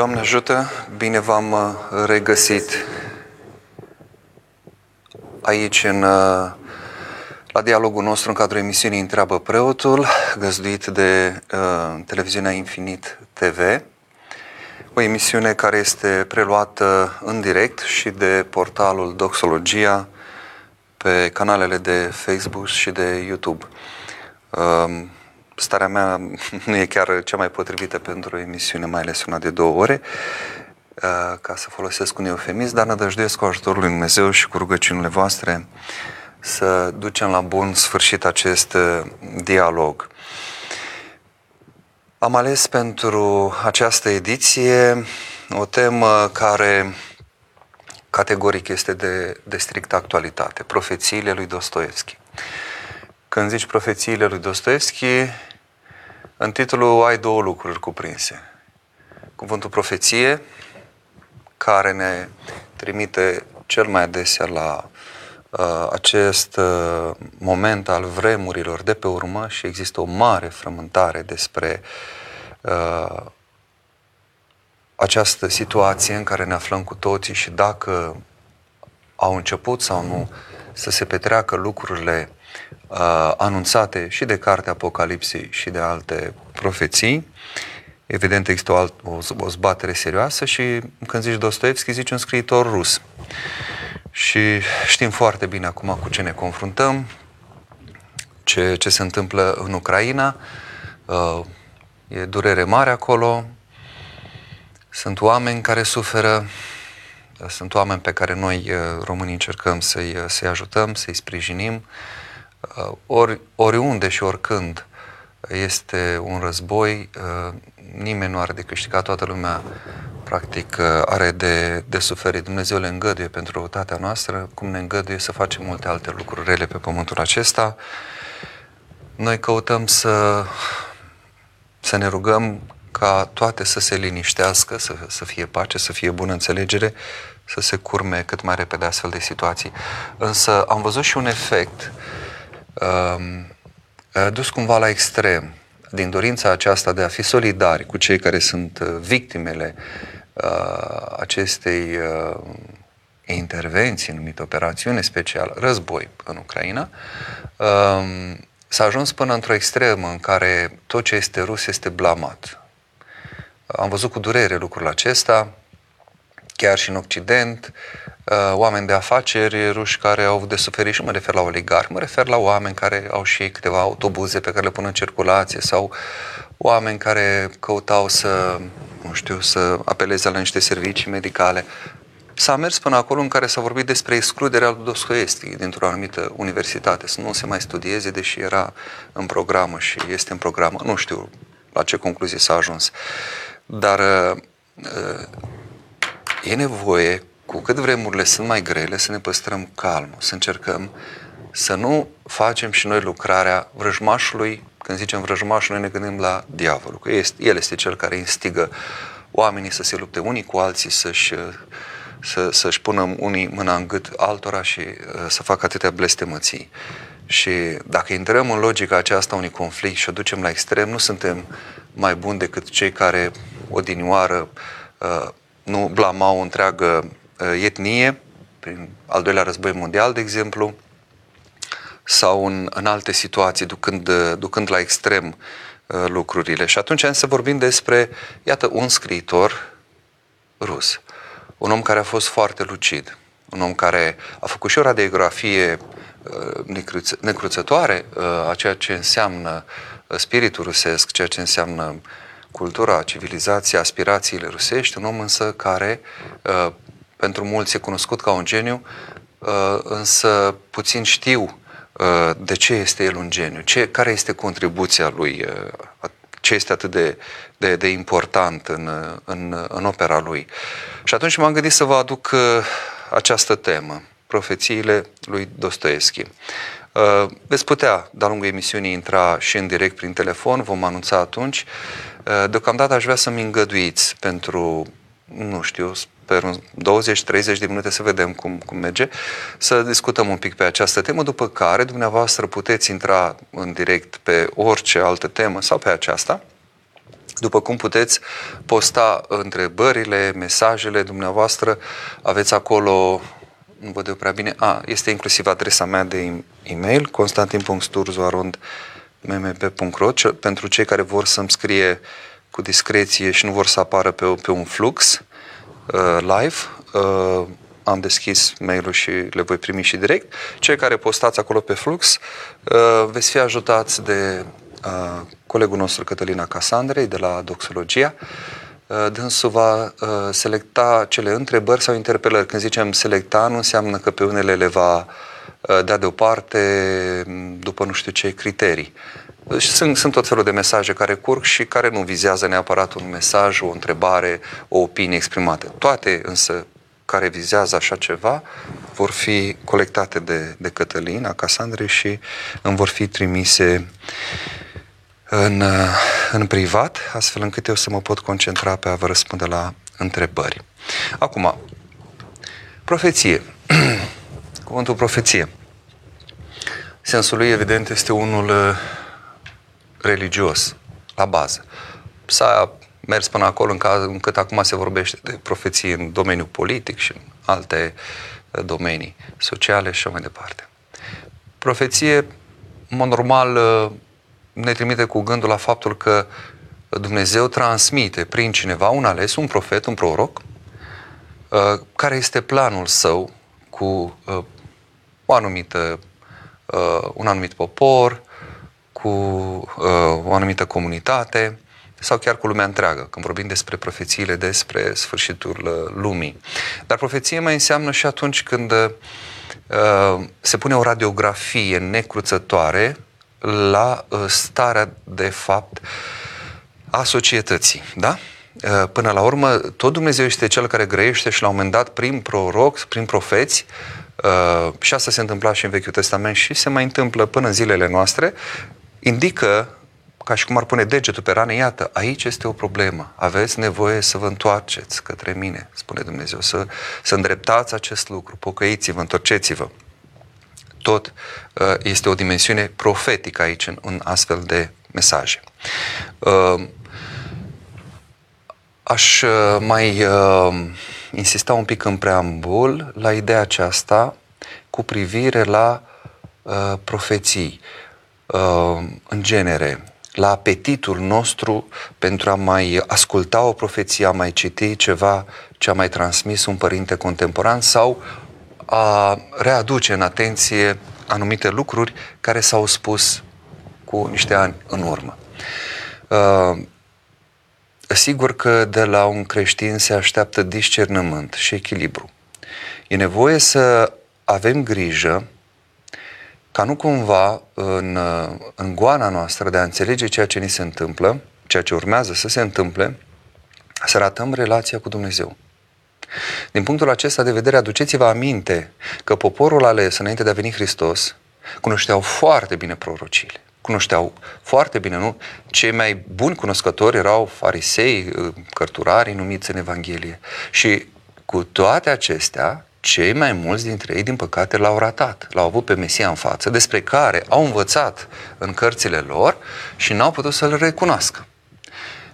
Doamne ajută, bine v-am uh, regăsit aici în, uh, la dialogul nostru în cadrul emisiunii Întreabă Preotul, găzduit de uh, televiziunea Infinit TV. O emisiune care este preluată în direct și de portalul Doxologia pe canalele de Facebook și de YouTube. Uh, starea mea nu e chiar cea mai potrivită pentru o emisiune, mai ales una de două ore, uh, ca să folosesc un eufemism, dar nădăjduiesc cu ajutorul lui Dumnezeu și cu rugăciunile voastre să ducem la bun sfârșit acest uh, dialog. Am ales pentru această ediție o temă care categoric este de, de strictă actualitate, profețiile lui Dostoevski. Când zici profețiile lui Dostoevski, în titlul ai două lucruri cuprinse. Cuvântul profeție, care ne trimite cel mai adesea la uh, acest uh, moment al vremurilor de pe urmă și există o mare frământare despre uh, această situație în care ne aflăm cu toții și dacă au început sau nu să se petreacă lucrurile uh, anunțate și de cartea Apocalipsei și de alte profeții. Evident, există o, alt, o, o zbatere serioasă și când zici Dostoevski, zici un scriitor rus. Și știm foarte bine acum cu ce ne confruntăm, ce, ce se întâmplă în Ucraina. Uh, e durere mare acolo, sunt oameni care suferă, sunt oameni pe care noi, uh, românii, încercăm să-i, să-i ajutăm, să-i sprijinim. Uh, ori, oriunde și oricând este un război, uh, nimeni nu are de câștigat, toată lumea practic uh, are de, de suferit. Dumnezeu le îngăduie pentru răutatea noastră, cum ne îngăduie să facem multe alte lucruri rele pe pământul acesta. Noi căutăm să, să ne rugăm ca toate să se liniștească, să, să fie pace, să fie bună înțelegere, să se curme cât mai repede astfel de situații. Însă am văzut și un efect uh, Um, dus cumva la extrem din dorința aceasta de a fi solidari cu cei care sunt uh, victimele uh, acestei uh, intervenții numită operațiune specială, război în Ucraina, uh, s-a ajuns până într-o extremă în care tot ce este rus este blamat. Am văzut cu durere lucrul acesta, chiar și în Occident, Uh, oameni de afaceri ruși care au avut de suferit și mă refer la oligarhi, mă refer la oameni care au și câteva autobuze pe care le pun în circulație sau oameni care căutau să, nu știu, să apeleze la niște servicii medicale. S-a mers până acolo în care s-a vorbit despre excluderea lui Dostoevski dintr-o anumită universitate, să nu se mai studieze, deși era în programă și este în programă. Nu știu la ce concluzie s-a ajuns. Dar uh, e nevoie cu cât vremurile sunt mai grele, să ne păstrăm calmul, să încercăm să nu facem și noi lucrarea vrăjmașului. Când zicem vrăjmașul, noi ne gândim la diavolul, că este, el este cel care instigă oamenii să se lupte unii cu alții, să-și, să, să-și pună unii mâna în gât altora și uh, să facă atâtea blestemății. Și dacă intrăm în logica aceasta unui conflict și o ducem la extrem, nu suntem mai buni decât cei care odinioară uh, nu blamau o întreagă Uh, etnie, prin al doilea război mondial, de exemplu, sau în, în alte situații, ducând, uh, ducând la extrem uh, lucrurile. Și atunci să vorbim despre, iată, un scriitor rus, un om care a fost foarte lucid, un om care a făcut și o radiografie necruțătoare a ceea ce înseamnă spiritul rusesc, ceea ce înseamnă cultura, civilizația, aspirațiile rusești, un om însă care pentru mulți e cunoscut ca un geniu, uh, însă puțin știu uh, de ce este el un geniu, ce, care este contribuția lui, uh, ce este atât de, de, de important în, în, în opera lui. Și atunci m-am gândit să vă aduc această temă, profețiile lui Dostoevski. Veți putea, de-a lungul emisiunii, intra și în direct prin telefon, vom anunța atunci. Deocamdată aș vrea să-mi îngăduiți pentru, nu știu, sper 20-30 de minute să vedem cum, cum merge, să discutăm un pic pe această temă, după care dumneavoastră puteți intra în direct pe orice altă temă sau pe aceasta, După cum puteți posta întrebările, mesajele dumneavoastră, aveți acolo, nu văd eu prea bine, a, este inclusiv adresa mea de e-mail, constantin.sturzoarond.mmp.ro pentru cei care vor să-mi scrie cu discreție și nu vor să apară pe, pe un flux uh, live, uh, am deschis mail-ul și le voi primi și direct. Cei care postați acolo pe flux, uh, veți fi ajutați de uh, colegul nostru Cătălina Casandrei de la Doxologia. Uh, dânsul va selecta cele întrebări sau interpelări. Când zicem selecta, nu înseamnă că pe unele le va da deoparte după nu știu ce criterii. Deci sunt, sunt tot felul de mesaje care curg și care nu vizează neapărat un mesaj, o întrebare, o opinie exprimată. Toate însă care vizează așa ceva vor fi colectate de, de Cătălin, Casandre și îmi vor fi trimise în, în privat, astfel încât eu să mă pot concentra pe a vă răspunde la întrebări. Acum, profeție. Cuvântul profeție. Sensul lui, evident, este unul uh, religios, la bază. S-a mers până acolo în caz, încât acum se vorbește de profeții în domeniul politic și în alte uh, domenii sociale și așa mai departe. Profeție, în mod normal, uh, ne trimite cu gândul la faptul că Dumnezeu transmite prin cineva un ales, un profet, un proroc, uh, care este planul său cu o anumită, un anumit popor, cu o anumită comunitate, sau chiar cu lumea întreagă, când vorbim despre profețiile despre sfârșitul uh, lumii. Dar profeție mai înseamnă și atunci când uh, se pune o radiografie necruțătoare la uh, starea de fapt a societății, da? Uh, până la urmă, tot Dumnezeu este Cel care grăiește și la un moment dat, prin proroc, prin profeți, uh, și asta se întâmpla și în Vechiul Testament și se mai întâmplă până în zilele noastre, indică ca și cum ar pune degetul pe rană, iată, aici este o problemă, aveți nevoie să vă întoarceți către mine, spune Dumnezeu, să, să îndreptați acest lucru, pocăiți-vă, întorceți-vă. Tot uh, este o dimensiune profetică aici în, în astfel de mesaje. Uh, aș uh, mai insista un pic în preambul la ideea aceasta cu privire la profeții. În genere, la apetitul nostru pentru a mai asculta o profeție, a mai citi ceva ce a mai transmis un părinte contemporan sau a readuce în atenție anumite lucruri care s-au spus cu niște ani în urmă. Uh, sigur că de la un creștin se așteaptă discernământ și echilibru. E nevoie să avem grijă ca nu cumva în, în goana noastră de a înțelege ceea ce ni se întâmplă, ceea ce urmează să se întâmple, să ratăm relația cu Dumnezeu. Din punctul acesta de vedere, aduceți-vă aminte că poporul ales înainte de a veni Hristos cunoșteau foarte bine prorocile. Cunoșteau foarte bine, nu? Cei mai buni cunoscători erau farisei, cărturarii numiți în Evanghelie. Și cu toate acestea, cei mai mulți dintre ei, din păcate, l-au ratat. L-au avut pe Mesia în față, despre care au învățat în cărțile lor și n-au putut să-l recunoască.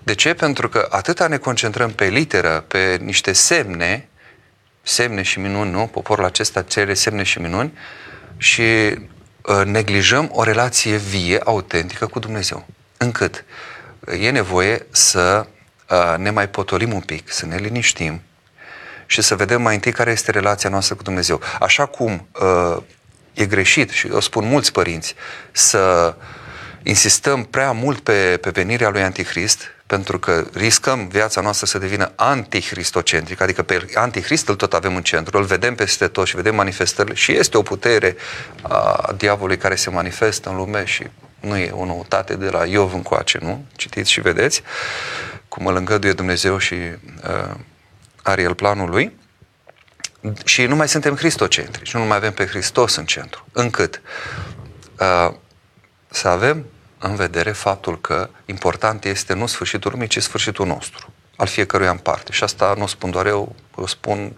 De ce? Pentru că atâta ne concentrăm pe literă, pe niște semne, semne și minuni, nu? Poporul acesta cere semne și minuni și uh, neglijăm o relație vie, autentică cu Dumnezeu. Încât e nevoie să uh, ne mai potolim un pic, să ne liniștim, și să vedem mai întâi care este relația noastră cu Dumnezeu. Așa cum uh, e greșit, și o spun mulți părinți, să insistăm prea mult pe, pe venirea lui Antichrist, pentru că riscăm viața noastră să devină antichristocentrică, adică pe antichrist îl tot avem în centru, îl vedem peste tot și vedem manifestările și este o putere a diavolului care se manifestă în lume și nu e o noutate de la Iov încoace, nu? Citiți și vedeți cum îl îngăduie Dumnezeu și uh, are el planul lui și nu mai suntem cristocentrici, nu mai avem pe Hristos în centru, încât uh, să avem în vedere faptul că important este nu sfârșitul lumii, ci sfârșitul nostru, al fiecăruia în parte. Și asta nu o spun doar eu, o spun,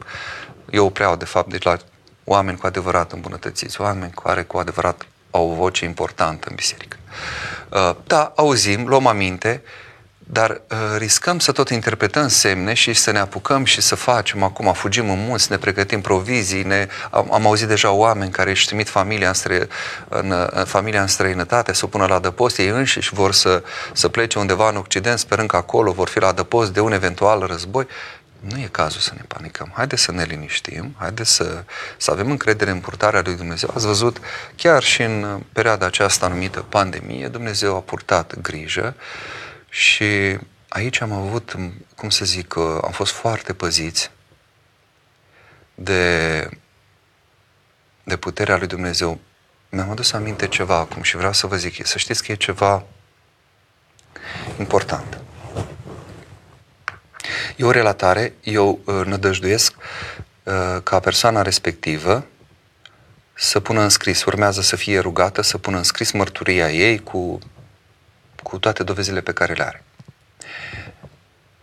eu o preau de fapt de la oameni cu adevărat îmbunătățiți, oameni care cu adevărat au o voce importantă în biserică. Uh, da, auzim, luăm aminte, dar uh, riscăm să tot interpretăm semne și să ne apucăm și să facem acum, fugim în munți, ne pregătim provizii, ne, am, am auzit deja oameni care își trimit familia în, stră, în, în familia în străinătate să o pună la adăpost, ei înșiși vor să, să plece undeva în Occident, sperând că acolo vor fi la adăpost de un eventual război. Nu e cazul să ne panicăm. Haideți să ne liniștim, haideți să, să avem încredere în purtarea lui Dumnezeu. Ați văzut, chiar și în perioada aceasta numită pandemie, Dumnezeu a purtat grijă și aici am avut, cum să zic, am fost foarte păziți de, de puterea lui Dumnezeu. Mi-am adus aminte ceva acum și vreau să vă zic, să știți că e ceva important. E o relatare, eu uh, nădăjduiesc uh, ca persoana respectivă să pună în scris, urmează să fie rugată să pună în scris mărturia ei cu, cu toate dovezile pe care le are.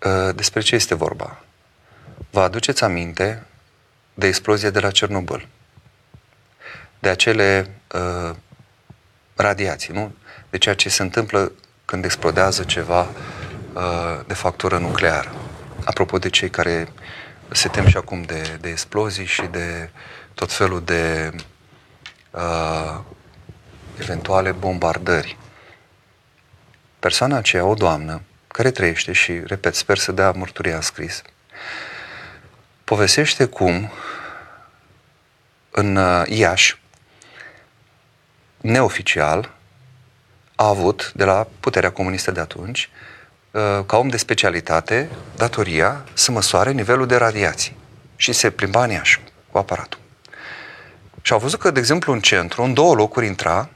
Uh, despre ce este vorba? Vă aduceți aminte de explozia de la Cernobâl, de acele uh, radiații, nu? De ceea ce se întâmplă când explodează ceva uh, de factură nucleară apropo de cei care se tem și acum de, de explozii și de tot felul de uh, eventuale bombardări. Persoana aceea, o doamnă, care trăiește și, repet, sper să dea mărturia scris, povestește cum în uh, Iași, neoficial, a avut, de la puterea comunistă de atunci, Uh, ca om de specialitate, datoria să măsoare nivelul de radiații. Și se plimba în Iași cu aparatul. Și au văzut că, de exemplu, în centru, în două locuri intra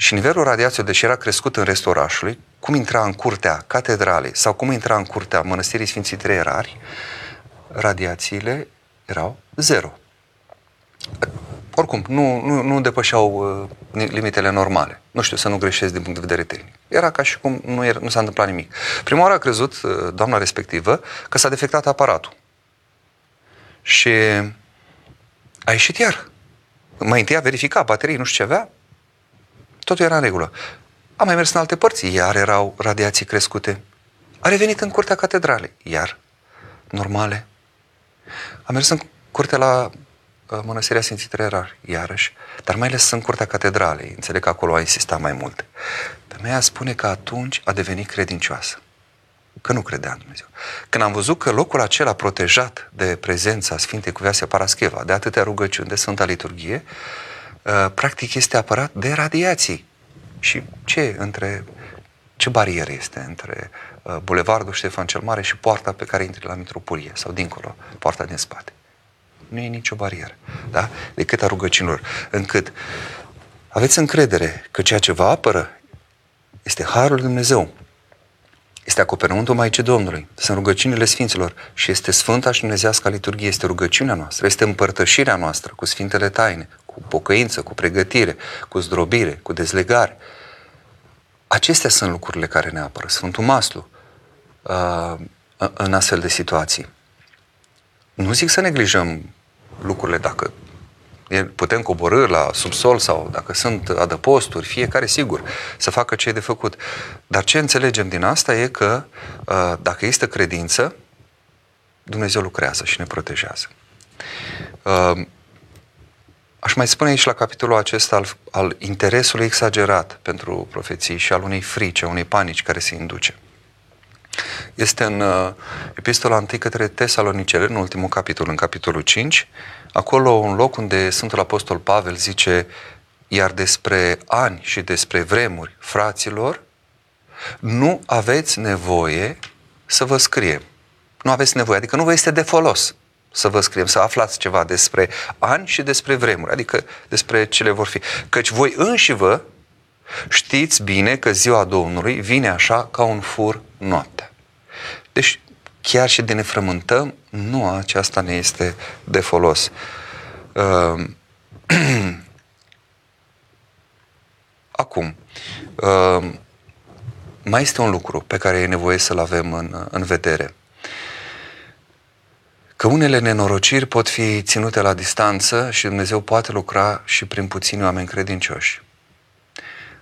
și nivelul radiației, deși era crescut în restul orașului, cum intra în curtea catedralei sau cum intra în curtea mănăstirii Sfinții Trei Erari, radiațiile erau zero oricum, nu, nu, nu depășeau uh, limitele normale. Nu știu, să nu greșesc din punct de vedere tehnic. Era ca și cum nu, era, nu s-a întâmplat nimic. Prima oară a crezut uh, doamna respectivă că s-a defectat aparatul. Și a ieșit iar. Mai întâi a verificat baterii, nu știu ce avea, totul era în regulă. A mai mers în alte părți, iar erau radiații crescute. A revenit în curtea catedralei, iar normale. A mers în curtea la Uh, mănăstirea Sfinții Trerar, iarăși, dar mai ales în curtea catedralei. Înțeleg că acolo a insistat mai mult. Femeia spune că atunci a devenit credincioasă. Că nu credea în Dumnezeu. Când am văzut că locul acela protejat de prezența Sfintei Cuvioase Parascheva, de atâtea rugăciuni, de Sfânta Liturghie, uh, practic este apărat de radiații. Și ce între ce barieră este între uh, Bulevardul Ștefan cel Mare și poarta pe care intri la Mitropolie sau dincolo, poarta din spate? nu e nicio barieră. Da? Decât a rugăciunilor. Încât aveți încredere că ceea ce vă apără este Harul lui Dumnezeu. Este acoperământul Maicii Domnului, sunt rugăciunile Sfinților și este Sfânta și Dumnezească liturghie, este rugăciunea noastră, este împărtășirea noastră cu Sfintele Taine, cu pocăință, cu pregătire, cu zdrobire, cu dezlegare. Acestea sunt lucrurile care ne apără. Sfântul Maslu uh, în astfel de situații. Nu zic să neglijăm lucrurile dacă putem coborâ la subsol sau dacă sunt adăposturi, fiecare sigur să facă ce e de făcut. Dar ce înțelegem din asta e că uh, dacă este credință, Dumnezeu lucrează și ne protejează. Uh, aș mai spune aici la capitolul acesta al, al interesului exagerat pentru profeții și al unei frici, a unei panici care se induce. Este în uh, Epistola 1 către Tesalonicele, în ultimul capitol, în capitolul 5, acolo un loc unde Sfântul Apostol Pavel zice iar despre ani și despre vremuri, fraților, nu aveți nevoie să vă scriem. Nu aveți nevoie, adică nu vă este de folos să vă scriem, să aflați ceva despre ani și despre vremuri, adică despre ce le vor fi. Căci voi înși vă știți bine că ziua Domnului vine așa ca un fur noaptea. Deci, chiar și de ne frământăm, nu aceasta ne este de folos. Uh, Acum, uh, mai este un lucru pe care e nevoie să-l avem în, în vedere. Că unele nenorociri pot fi ținute la distanță și Dumnezeu poate lucra și prin puțini oameni credincioși.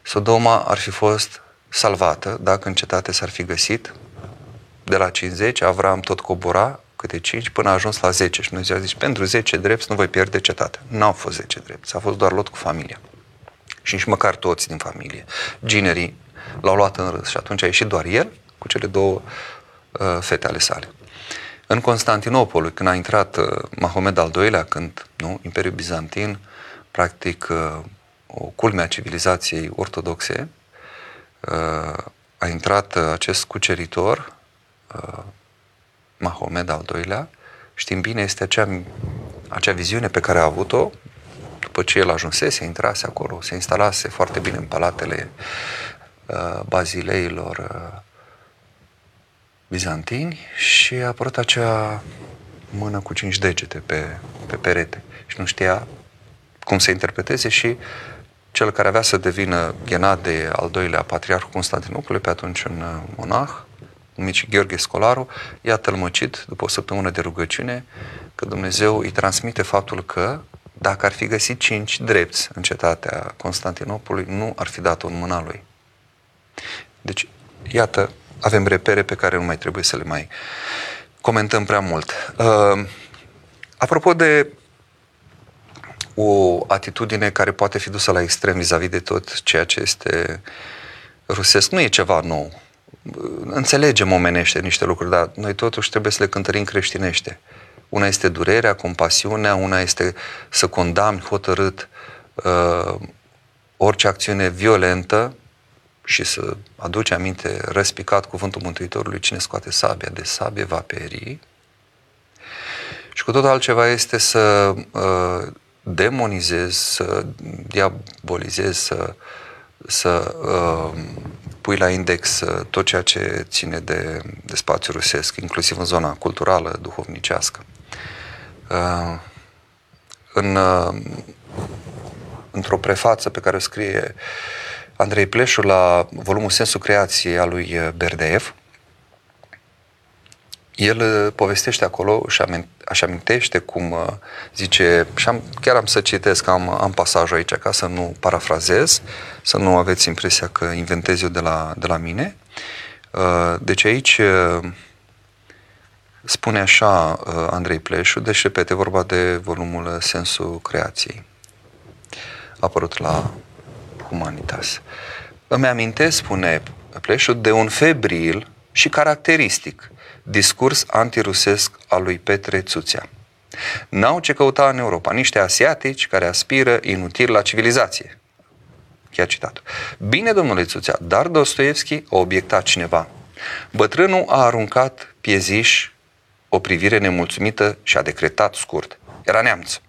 Sodoma ar fi fost salvată dacă în cetate s-ar fi găsit de la 50, Avram tot cobora câte 5 până a ajuns la 10 și Dumnezeu a zis, pentru 10 drepți nu voi pierde cetatea. N-au fost 10 drepți, a fost doar Lot cu familia. Și nici măcar toți din familie. Ginerii l-au luat în râs și atunci a ieșit doar el cu cele două uh, fete ale sale. În Constantinopol, când a intrat uh, Mahomed al II-lea, când nu, Imperiul Bizantin, practic uh, o culme a civilizației ortodoxe, uh, a intrat uh, acest cuceritor, uh, Mahomed al II-lea, știm bine, este acea, acea viziune pe care a avut-o după ce el ajunsese, intrase acolo, se instalase foarte bine în palatele uh, bazileilor uh, bizantini și a apărut acea mână cu cinci degete pe, pe perete și nu știa cum să interpreteze și cel care avea să devină Ghenade al doilea patriarh Constantinopolului, pe atunci un uh, monah, numit și Gheorghe Scolaru, i-a tălmăcit după o săptămână de rugăciune că Dumnezeu îi transmite faptul că dacă ar fi găsit cinci drepți în cetatea Constantinopolului, nu ar fi dat-o în mâna lui. Deci, iată, avem repere pe care nu mai trebuie să le mai comentăm prea mult. Uh, apropo de o atitudine care poate fi dusă la extrem vis-a-vis de tot ceea ce este rusesc, nu e ceva nou. Înțelegem omenește niște lucruri, dar noi totuși trebuie să le cântărim creștinește. Una este durerea, compasiunea, una este să condamni hotărât uh, orice acțiune violentă și să aduce aminte răspicat cuvântul Mântuitorului, cine scoate sabia de sabie va peri. Și cu tot altceva este să uh, demonizezi, să diabolizezi, să, să uh, pui la index uh, tot ceea ce ține de, de spațiu rusesc, inclusiv în zona culturală, duhovnicească. Uh, în, uh, într-o prefață pe care o scrie Andrei Pleșu la volumul Sensul Creației al lui Berdeev, el uh, povestește acolo și așa amintește cum uh, zice, și am, chiar am să citesc, am, am pasajul aici ca să nu parafrazez, să nu aveți impresia că inventez eu de la, de la mine. Uh, deci aici spune așa Andrei Pleșu, deci repete vorba de volumul Sensul Creației, apărut la Humanitas. Îmi amintesc, spune Pleșu, de un febril și caracteristic discurs antirusesc al lui Petre Țuțea. N-au ce căuta în Europa niște asiatici care aspiră inutil la civilizație. Chiar citat. Bine, domnule Țuțea, dar Dostoevski a obiectat cineva. Bătrânul a aruncat pieziș o privire nemulțumită și a decretat scurt. Era neamț.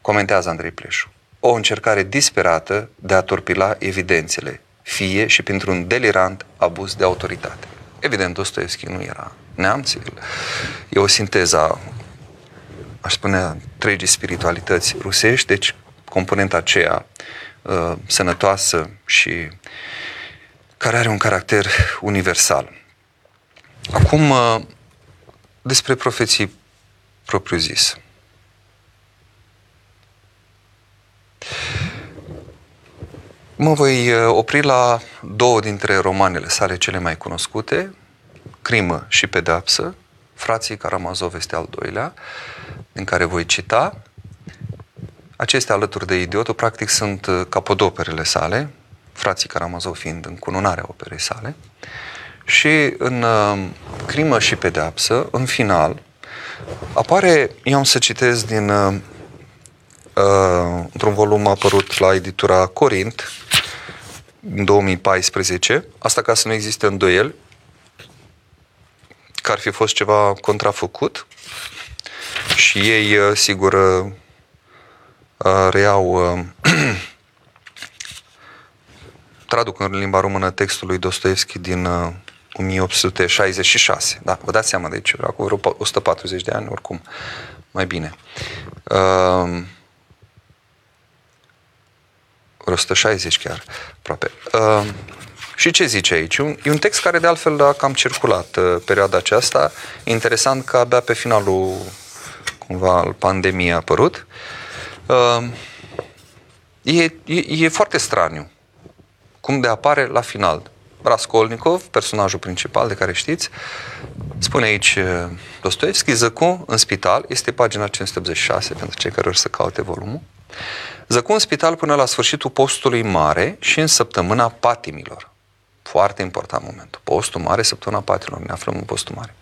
Comentează Andrei Pleșu. O încercare disperată de a torpila evidențele, fie și printr-un delirant abuz de autoritate. Evident, Dostoevski nu era neamț, e o sinteză, aș spune, întregii spiritualități rusești, deci componenta aceea uh, sănătoasă și care are un caracter universal. Acum, uh, despre profeții propriu-zis. Mă voi uh, opri la două dintre romanele sale cele mai cunoscute, Crimă și Pedapsă, Frații Karamazov este al doilea, din care voi cita. Acestea, alături de Idiotul, practic sunt uh, capodoperele sale, Frații Karamazov fiind încununarea operei sale. Și în uh, Crimă și Pedapsă, în final, apare, eu am să citesc din uh, uh, într-un volum apărut la editura Corint, în 2014, asta ca să nu existe îndoieli că ar fi fost ceva contrafăcut și ei, uh, sigur, uh, uh, reiau, traduc în limba română textul lui Dostoevski din 1866. Da, vă dați seama, deci acum vreo 140 de ani, oricum, mai bine. 160 chiar, aproape. Uh, și ce zice aici? Un, e un text care de altfel a cam circulat uh, perioada aceasta. Interesant că abia pe finalul cumva al pandemiei a apărut. Uh, e, e, e foarte straniu. cum de apare la final. Raskolnikov, personajul principal de care știți, spune aici uh, Dostoevski, Zăcu în spital, este pagina 586 pentru cei care vor să caute volumul. Zăcu în spital până la sfârșitul postului mare și în săptămâna patimilor. Foarte important momentul. Postul mare, săptămâna patimilor. Ne aflăm în postul mare.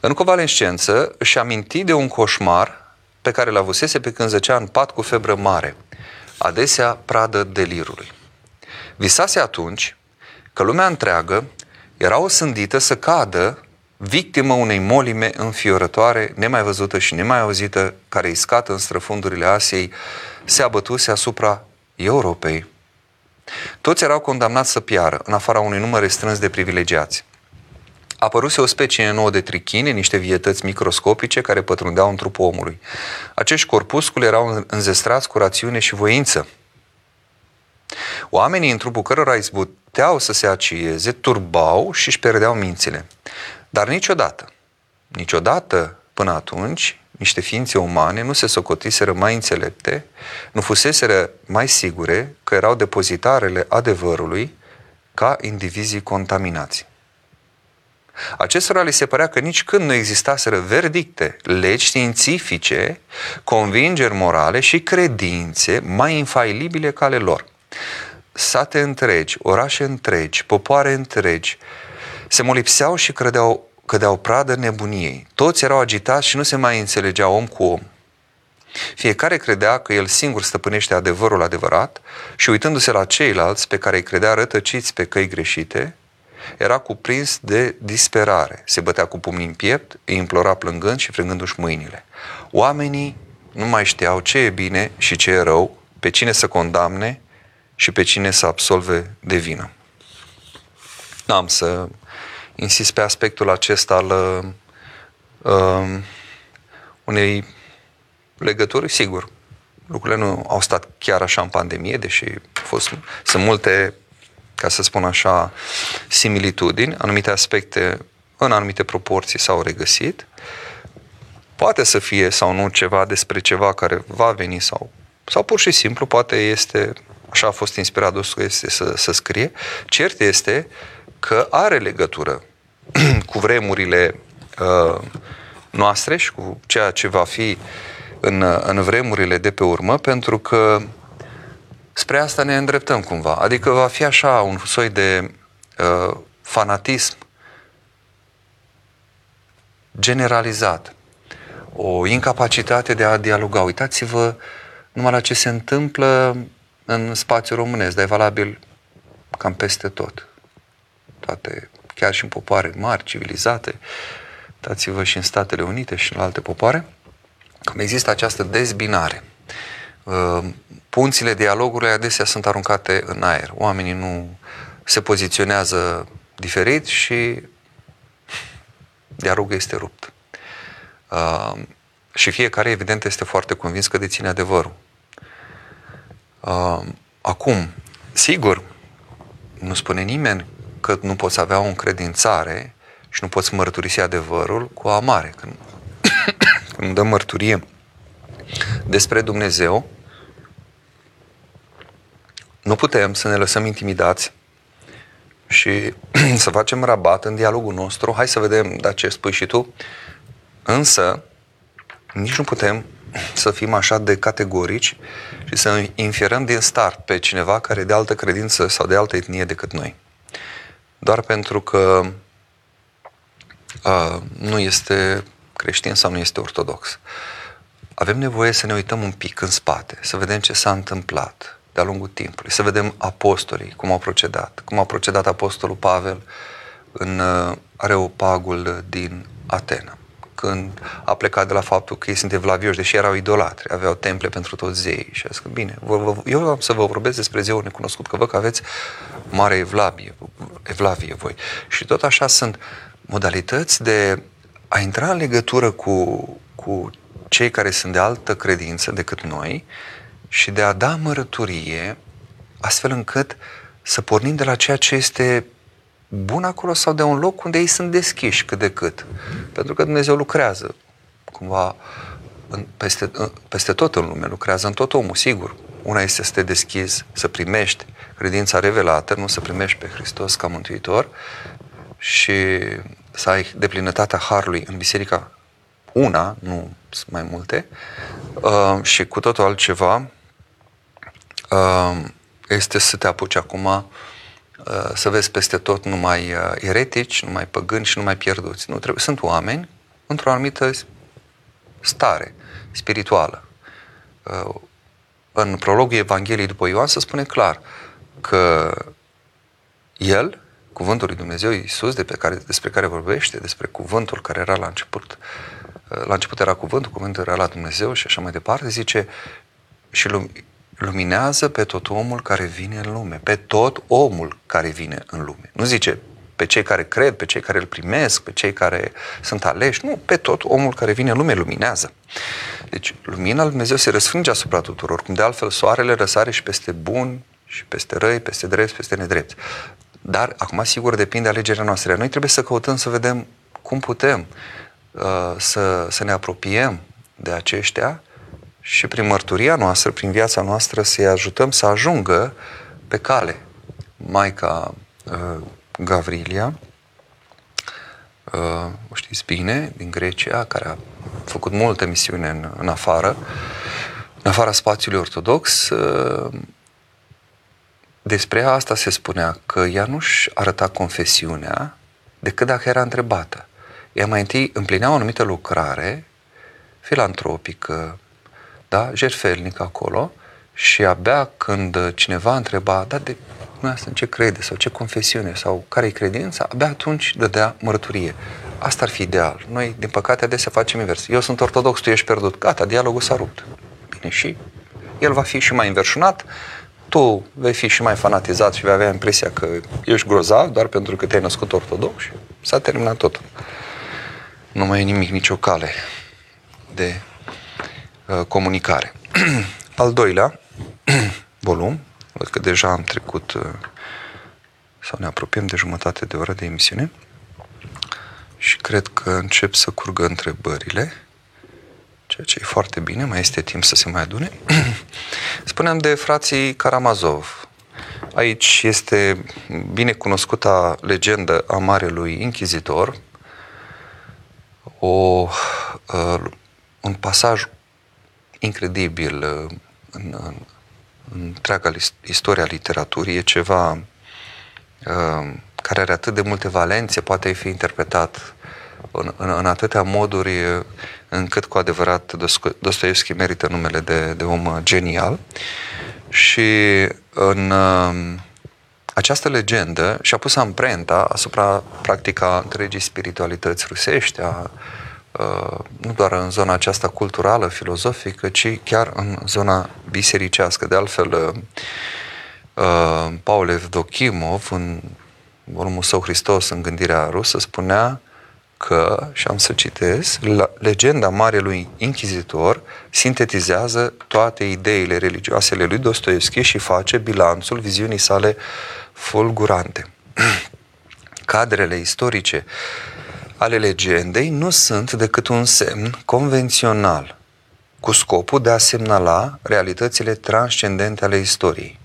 În convalescență își aminti de un coșmar pe care l-a avusese pe când zăcea în pat cu febră mare, adesea pradă delirului. Visase atunci că lumea întreagă era osândită să cadă victimă unei molime înfiorătoare, nemai văzută și nemai auzită, care iscată în străfundurile Asiei, se abătuse asupra Europei. Toți erau condamnați să piară, în afara unui număr restrâns de privilegiați. Apăruse o specie nouă de trichine, niște vietăți microscopice care pătrundeau în trupul omului. Acești corpusculi erau înzestrați cu rațiune și voință. Oamenii în trupul cărora izbuteau să se acieze, turbau și își pierdeau mințile. Dar niciodată, niciodată până atunci, niște ființe umane nu se socotiseră mai înțelepte, nu fuseseră mai sigure că erau depozitarele adevărului ca indivizii contaminați. Acestora li se părea că nici când nu existaseră verdicte, legi științifice, convingeri morale și credințe mai infailibile ca ale lor. Sate întregi, orașe întregi, popoare întregi se molipseau și credeau, cădeau pradă nebuniei. Toți erau agitați și nu se mai înțelegeau om cu om. Fiecare credea că el singur stăpânește adevărul adevărat și uitându-se la ceilalți pe care îi credea rătăciți pe căi greșite, era cuprins de disperare. Se bătea cu pumnii în piept, îi implora plângând și frângându-și mâinile. Oamenii nu mai știau ce e bine și ce e rău, pe cine să condamne și pe cine să absolve de vină. N-am să insist pe aspectul acesta al uh, unei legături, sigur. Lucrurile nu au stat chiar așa în pandemie, deși fost, sunt multe ca să spun așa, similitudini, anumite aspecte în anumite proporții s-au regăsit. Poate să fie sau nu ceva despre ceva care va veni sau, sau pur și simplu poate este, așa a fost inspirat este să, să scrie. Cert este că are legătură cu vremurile uh, noastre și cu ceea ce va fi în, în vremurile de pe urmă, pentru că spre asta ne îndreptăm cumva. Adică va fi așa un soi de uh, fanatism generalizat, o incapacitate de a dialoga. Uitați-vă numai la ce se întâmplă în spațiul românesc, dar e valabil cam peste tot. Toate, chiar și în popoare mari, civilizate, uitați-vă și în Statele Unite și în alte popoare, cum există această dezbinare. Uh, punțile, dialogurile adesea sunt aruncate în aer. Oamenii nu se poziționează diferit și dialogul este rupt. Uh, și fiecare, evident, este foarte convins că deține adevărul. Uh, acum, sigur, nu spune nimeni că nu poți avea o încredințare și nu poți mărturisi adevărul cu amare. Când, când dă mărturie despre Dumnezeu, nu putem să ne lăsăm intimidați și să facem rabat în dialogul nostru. Hai să vedem da ce spui și tu. Însă, nici nu putem să fim așa de categorici și să infierăm din start pe cineva care e de altă credință sau de altă etnie decât noi. Doar pentru că uh, nu este creștin sau nu este ortodox. Avem nevoie să ne uităm un pic în spate, să vedem ce s-a întâmplat, de-a lungul timpului, să vedem apostolii, cum au procedat, cum a procedat apostolul Pavel în uh, Areopagul din Atena, când a plecat de la faptul că ei sunt evlavioși, deși erau idolatri, aveau temple pentru toți zei și a zis că bine, eu am să vă vorbesc despre zeul necunoscut, că văd că aveți mare evlavie, evlavie voi. Și tot așa sunt modalități de a intra în legătură cu, cu cei care sunt de altă credință decât noi, și de a da mărăturie astfel încât să pornim de la ceea ce este bun acolo sau de un loc unde ei sunt deschiși cât de cât. Pentru că Dumnezeu lucrează cumva în, peste, în, peste tot în lume, lucrează în tot omul, sigur. Una este să te deschizi, să primești credința revelată, nu să primești pe Hristos ca Mântuitor și să ai deplinătatea Harului în biserica una, nu mai multe, uh, și cu totul altceva uh, este să te apuci acum uh, să vezi peste tot numai uh, eretici, numai păgâni și numai pierduți. Nu trebuie. Sunt oameni într-o anumită stare spirituală. Uh, în prologul Evangheliei după Ioan se spune clar că El, cuvântul lui Dumnezeu Iisus, de pe care, despre care vorbește, despre cuvântul care era la început, uh, la început era cuvântul, cuvântul era la Dumnezeu și așa mai departe, zice și luminează pe tot omul care vine în lume, pe tot omul care vine în lume. Nu zice pe cei care cred, pe cei care îl primesc, pe cei care sunt aleși. Nu, pe tot omul care vine în lume luminează. Deci, lumina lui Dumnezeu se răsfrânge asupra tuturor, cum de altfel soarele răsare și peste bun, și peste răi, peste drept, peste nedrept. Dar, acum, sigur, depinde alegerea noastră. Noi trebuie să căutăm să vedem cum putem uh, să, să ne apropiem de aceștia și prin mărturia noastră, prin viața noastră, să-i ajutăm să ajungă pe cale. Maica uh, Gavrilia, uh, o știți bine, din Grecia, care a făcut multe misiuni în, în afară, în afara spațiului ortodox, uh, despre asta se spunea că ea nu-și arăta confesiunea decât dacă era întrebată. Ea mai întâi împlinea o anumită lucrare filantropică, da, jertfelnică acolo, și abia când cineva întreba, da, de dumneavoastră în ce crede sau ce confesiune sau care e credința, abia atunci dădea mărturie. Asta ar fi ideal. Noi, din păcate, adesea facem invers. Eu sunt ortodox, tu ești pierdut. Gata, dialogul s-a rupt. Bine, și el va fi și mai înverșunat, tu vei fi și mai fanatizat și vei avea impresia că ești grozav doar pentru că te-ai născut ortodox și s-a terminat tot. Nu mai e nimic, nicio cale de uh, comunicare. Al doilea volum, Văd că deja am trecut uh, sau ne apropiem de jumătate de oră de emisiune și cred că încep să curgă întrebările, ceea ce e foarte bine, mai este timp să se mai adune. Spuneam de frații Karamazov. Aici este bine cunoscuta legendă a Marelui Inchizitor, o, uh, un pasaj incredibil uh, în, în întreaga istoria literaturii e ceva uh, care are atât de multe valențe, poate fi interpretat în, în, în atâtea moduri încât cu adevărat Dostoevski merită numele de, de om genial. Și în uh, această legendă și-a pus amprenta asupra practica întregii spiritualități rusești, a Uh, nu doar în zona aceasta culturală, filozofică, ci chiar în zona bisericească. De altfel, uh, uh, Paul Evdokimov, în volumul său Hristos în gândirea rusă, spunea că, și am să citesc, legenda Marelui Inchizitor sintetizează toate ideile religioase ale lui Dostoevski și face bilanțul viziunii sale fulgurante. Cadrele istorice ale legendei nu sunt decât un semn convențional cu scopul de a semnala realitățile transcendente ale istoriei.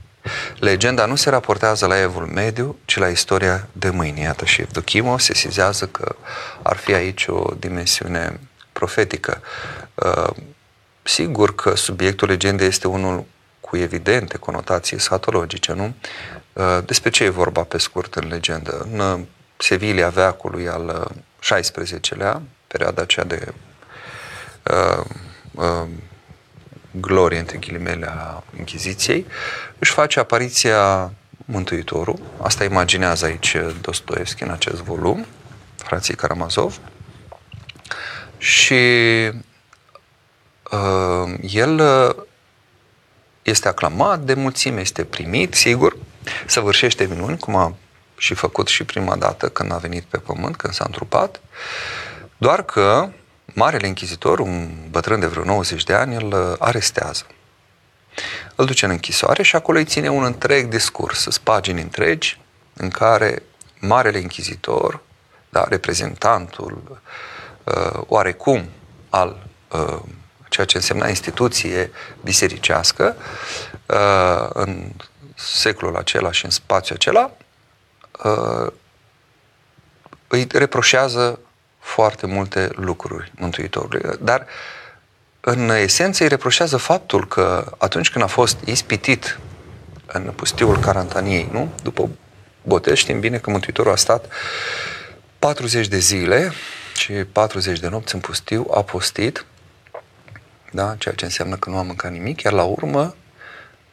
Legenda nu se raportează la evul mediu, ci la istoria de mâine. Iată și Evdochimov se sizează că ar fi aici o dimensiune profetică. Uh, sigur că subiectul legendei este unul cu evidente conotații satologice, nu? Uh, despre ce e vorba pe scurt în legendă? În Sevilla veacului al 16-lea, perioada aceea de uh, uh, glorie, între ghilimele, a Inchiziției, își face apariția Mântuitorul. Asta imaginează aici Dostoevski în acest volum, frații Karamazov. Și uh, el uh, este aclamat de mulțime, este primit, sigur, săvârșește minuni, cum a și făcut și prima dată când a venit pe pământ, când s-a întrupat, doar că Marele Închizitor, un bătrân de vreo 90 de ani, îl arestează. Îl duce în închisoare și acolo îi ține un întreg discurs, pagini întregi, în care Marele Închizitor, da, reprezentantul uh, oarecum al uh, ceea ce însemna instituție bisericească, uh, în secolul acela și în spațiul acela, uh, îi reproșează foarte multe lucruri Mântuitorului. Dar, în esență, îi reproșează faptul că atunci când a fost ispitit în pustiul Carantaniei, nu? După botez, știm bine că Mântuitorul a stat 40 de zile și 40 de nopți în pustiu, a postit, da? ceea ce înseamnă că nu a mâncat nimic, iar la urmă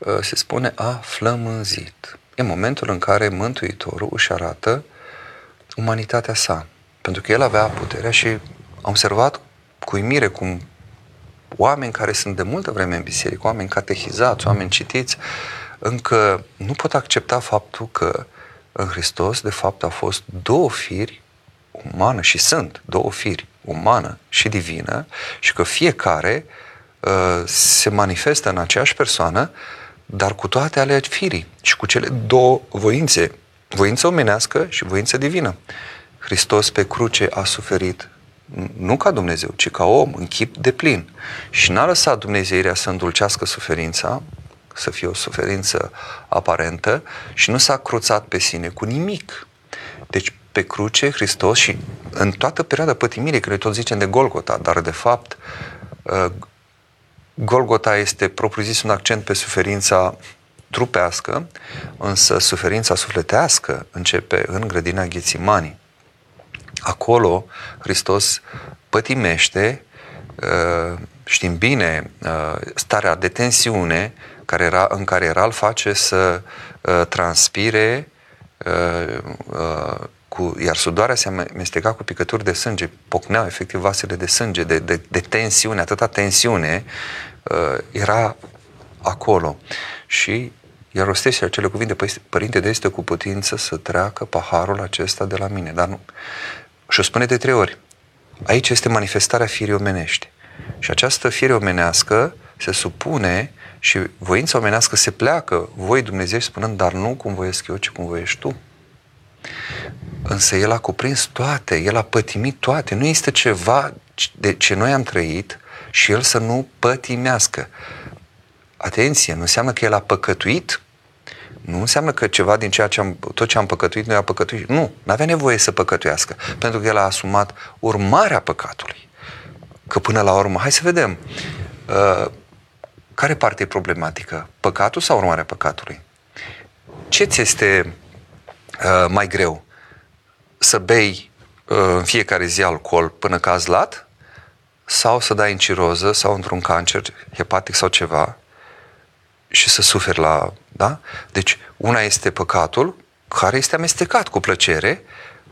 ă, se spune a flămânzit. E momentul în care Mântuitorul își arată umanitatea sa, pentru că el avea puterea și am observat cu uimire cum oameni care sunt de multă vreme în biserică, oameni catehizați, oameni citiți, încă nu pot accepta faptul că în Hristos, de fapt, au fost două firi umană și sunt două firi, umană și divină, și că fiecare uh, se manifestă în aceeași persoană, dar cu toate ale firii și cu cele două voințe, voință omenească și voință divină. Hristos pe cruce a suferit nu ca Dumnezeu, ci ca om, în chip de plin. Și n-a lăsat Dumnezeirea să îndulcească suferința, să fie o suferință aparentă și nu s-a cruțat pe sine cu nimic. Deci pe cruce Hristos și în toată perioada pătimirii, că noi tot zicem de Golgota, dar de fapt uh, Golgota este propriu-zis un accent pe suferința trupească, însă suferința sufletească începe în grădina Ghețimanii. Acolo Hristos pătimește, uh, știm bine, uh, starea de tensiune care era, în care era îl face să transpire cu, iar sudoarea se amesteca cu picături de sânge, pocneau efectiv vasele de sânge, de, de, de tensiune, atâta tensiune uh, era acolo. Și iar rostește acele cuvinte, păi, Părinte, de este cu putință să treacă paharul acesta de la mine. Dar nu. Și o spune de trei ori. Aici este manifestarea firii omenești. Și această fire omenească se supune și voința omenească se pleacă, voi Dumnezeu spunând, dar nu cum voiesc eu, ci cum voiești tu. Însă El a cuprins toate, El a pătimit toate. Nu este ceva de ce noi am trăit și El să nu pătimească. Atenție, nu înseamnă că El a păcătuit, nu înseamnă că ceva din ceea ce am, tot ce am păcătuit, noi a păcătuit. Nu, nu avea nevoie să păcătuiască, pentru că El a asumat urmarea păcatului. Că până la urmă, hai să vedem, uh, care parte e problematică? Păcatul sau urmarea păcatului? Ce ți este uh, mai greu? să bei uh, în fiecare zi alcool până cazi lat sau să dai în ciroză sau într-un cancer hepatic sau ceva și să suferi la... Da? Deci, una este păcatul care este amestecat cu plăcere,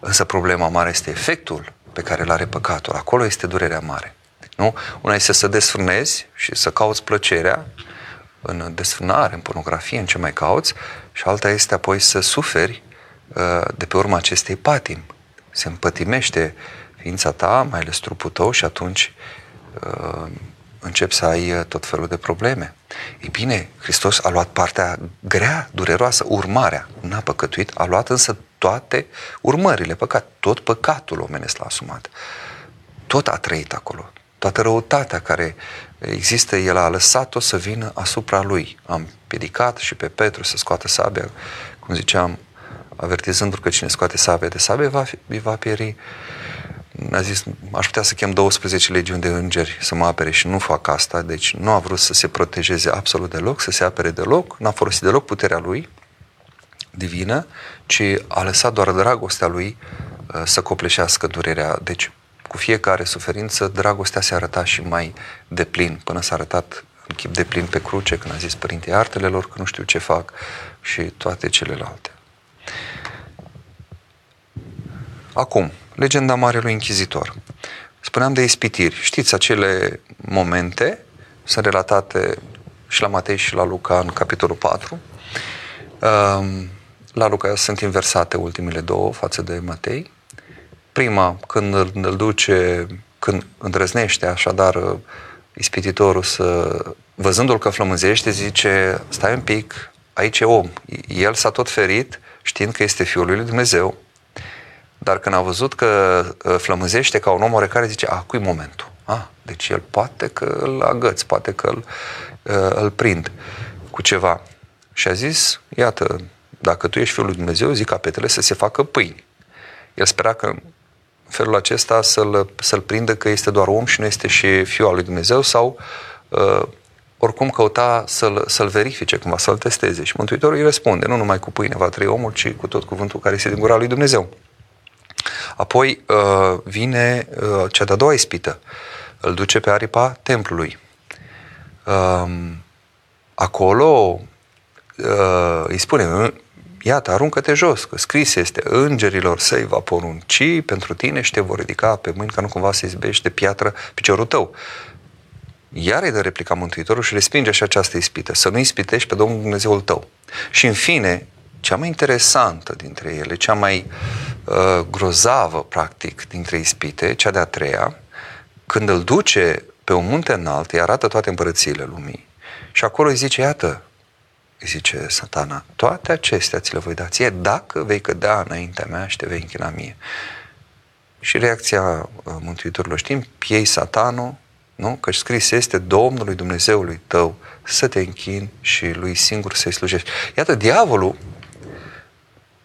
însă problema mare este efectul pe care îl are păcatul. Acolo este durerea mare. Nu? Una este să desfrânezi și să cauți plăcerea în desfrânare, în pornografie, în ce mai cauți, și alta este apoi să suferi Uh, de pe urma acestei patim. Se împătimește ființa ta, mai ales trupul tău și atunci uh, începi să ai uh, tot felul de probleme. Ei bine, Hristos a luat partea grea, dureroasă, urmarea. N-a păcătuit, a luat însă toate urmările păcat. Tot păcatul omenesc l-a asumat. Tot a trăit acolo. Toată răutatea care există, El a lăsat-o să vină asupra Lui. Am piedicat și pe Petru să scoată sabia, cum ziceam, avertizându-l că cine scoate sabia de sabie va, fi, va pieri. A zis, aș putea să chem 12 legiuni de îngeri să mă apere și nu fac asta, deci nu a vrut să se protejeze absolut deloc, să se apere deloc, n-a folosit deloc puterea lui divină, ci a lăsat doar dragostea lui uh, să copleșească durerea. Deci, cu fiecare suferință, dragostea se arăta și mai deplin, până s-a arătat în chip de plin pe cruce, când a zis Părinte, artele lor că nu știu ce fac și toate celelalte. Acum, legenda Marelui Inchizitor. Spuneam de ispitiri. Știți, acele momente sunt relatate și la Matei și la Luca în capitolul 4. Ehm, la Luca sunt inversate ultimele două față de Matei. Prima, când îl duce, când îndrăznește așadar ispititorul să, văzându-l că flămânzește, zice, stai un pic, aici e om. El s-a tot ferit, știind că este Fiul lui Dumnezeu, dar când a văzut că ă, flămânzește ca un om oarecare, zice, a, cui momentul? A, deci el poate că îl agăți, poate că îl, ă, îl prind. cu ceva. Și a zis, iată, dacă tu ești Fiul lui Dumnezeu, zic capetele să se facă pâini. El spera că în felul acesta să-l, să-l prindă că este doar om și nu este și Fiul al lui Dumnezeu sau uh, oricum căuta să-l, să-l verifice cumva, să-l testeze. Și Mântuitorul îi răspunde, nu numai cu pâine va trăi omul, ci cu tot cuvântul care este din gura lui Dumnezeu. Apoi uh, vine uh, cea de-a doua ispită. Îl duce pe aripa templului. Um, acolo uh, îi spune, iată, aruncă-te jos, că scris este, îngerilor să-i va porunci pentru tine și te vor ridica pe mâini ca nu cumva să izbești de piatră piciorul tău. Iar îi dă replica Mântuitorul și respinge și această ispită, să nu ispitești pe Domnul Dumnezeul tău. Și în fine, cea mai interesantă dintre ele, cea mai uh, grozavă, practic, dintre ispite, cea de-a treia, când îl duce pe un munte înalt, îi arată toate împărățiile lumii. Și acolo îi zice, iată, îi zice satana, toate acestea ți le voi da ție dacă vei cădea înaintea mea și te vei închina mie. Și reacția uh, Mântuitorului știm, piei satanul, nu? Că scris este Domnului Dumnezeului tău să te închini și lui singur să-i slujești. Iată, diavolul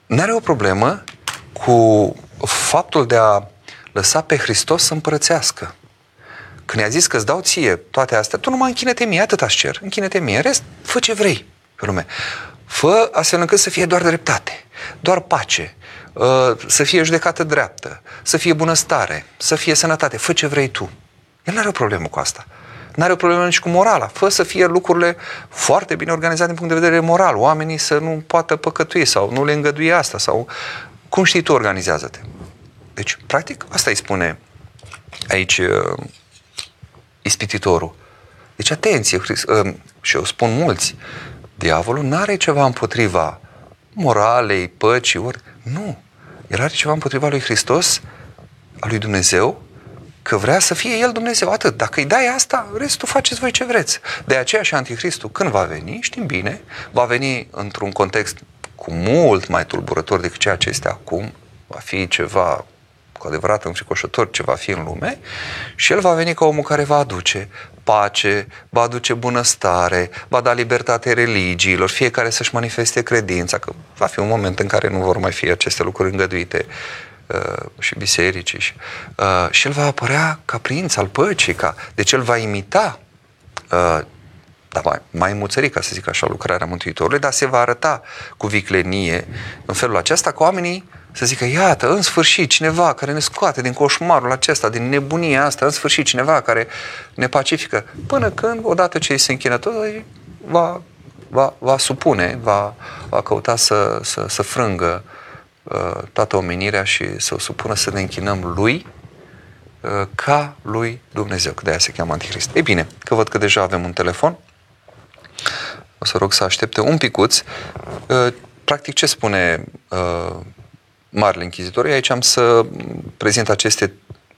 nu are o problemă cu faptul de a lăsa pe Hristos să împărățească. Când i-a zis că îți dau ție toate astea, tu nu mă închine-te mie, atât aș cer. Închine-te mie, în rest, fă ce vrei pe lume. Fă astfel încât să fie doar dreptate, doar pace, uh, să fie judecată dreaptă, să fie bunăstare, să fie sănătate. Fă ce vrei tu. El nu are o problemă cu asta. Nu are o problemă nici cu morala. Fă să fie lucrurile foarte bine organizate din punct de vedere moral. Oamenii să nu poată păcătui sau nu le îngăduie asta sau cum știi tu, organizează-te. Deci, practic, asta îi spune aici uh, ispititorul. Deci, atenție, uh, și eu spun mulți, diavolul nu are ceva împotriva moralei, păcii, ori... Nu. El are ceva împotriva lui Hristos, al lui Dumnezeu, că vrea să fie El Dumnezeu. Atât. Dacă îi dai asta, restul faceți voi ce vreți. De aceea și Anticristul, când va veni, știm bine, va veni într-un context cu mult mai tulburător decât ceea ce este acum, va fi ceva cu adevărat înfricoșător ce va fi în lume și el va veni ca omul care va aduce pace, va aduce bunăstare, va da libertate religiilor, fiecare să-și manifeste credința, că va fi un moment în care nu vor mai fi aceste lucruri îngăduite uh, și bisericii. Și, uh, și el va apărea ca prinț al păcii, ca, deci el va imita uh, da, mai, mai muțări, ca să zic așa, lucrarea Mântuitorului, dar se va arăta cu viclenie în felul acesta că oamenii să zică, iată, în sfârșit cineva care ne scoate din coșmarul acesta, din nebunia asta, în sfârșit cineva care ne pacifică, până când, odată ce îi se închină tot, va, va, va supune, va, va căuta să, să, să frângă uh, toată omenirea și să o supună să ne închinăm lui uh, ca lui Dumnezeu, că de aia se cheamă Antichrist. Ei bine, că văd că deja avem un telefon, o să rog să aștepte un picuț. Uh, practic, ce spune uh, Marele Închizitor? Aici am să prezint aceste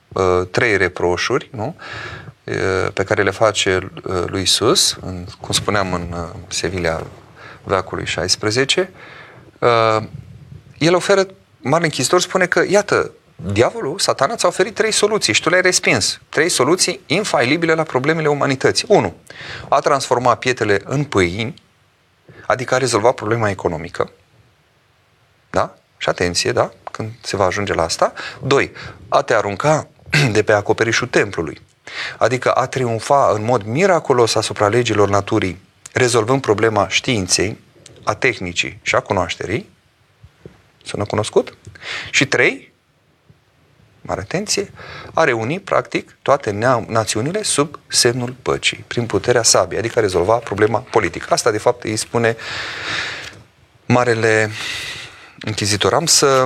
uh, trei reproșuri, nu? pe care le face lui Isus, în, cum spuneam în Sevilla veacului 16, el oferă, Marele Închizitor spune că, iată, diavolul, satana, ți-a oferit trei soluții și tu le-ai respins. Trei soluții infailibile la problemele umanității. 1. A transforma pietele în pâini, adică a rezolva problema economică. Da? Și atenție, da? Când se va ajunge la asta. 2. A te arunca de pe acoperișul templului. Adică a triumfa în mod miraculos asupra legilor naturii, rezolvând problema științei, a tehnicii și a cunoașterii. Sună cunoscut? Și trei, mare atenție, a reuni, practic, toate națiunile sub semnul păcii, prin puterea sabiei, adică a rezolva problema politică. Asta, de fapt, îi spune Marele Închizitor. Am să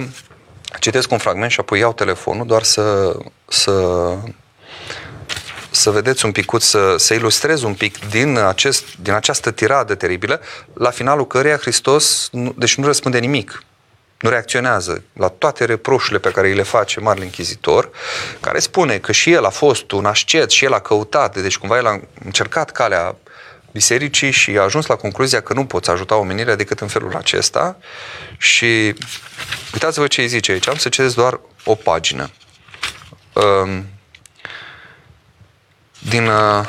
citesc un fragment și apoi iau telefonul, doar să, să, să vedeți un pic, să, să ilustrez un pic din, acest, din această tiradă teribilă, la finalul căreia Hristos, nu, deci nu răspunde nimic nu reacționează la toate reproșurile pe care îi le face Marele Închizitor, care spune că și el a fost un ascet și el a căutat, deci cumva el a încercat calea bisericii și a ajuns la concluzia că nu poți ajuta omenirea decât în felul acesta și uitați-vă ce îi zice aici, am să citesc doar o pagină. Um, din uh,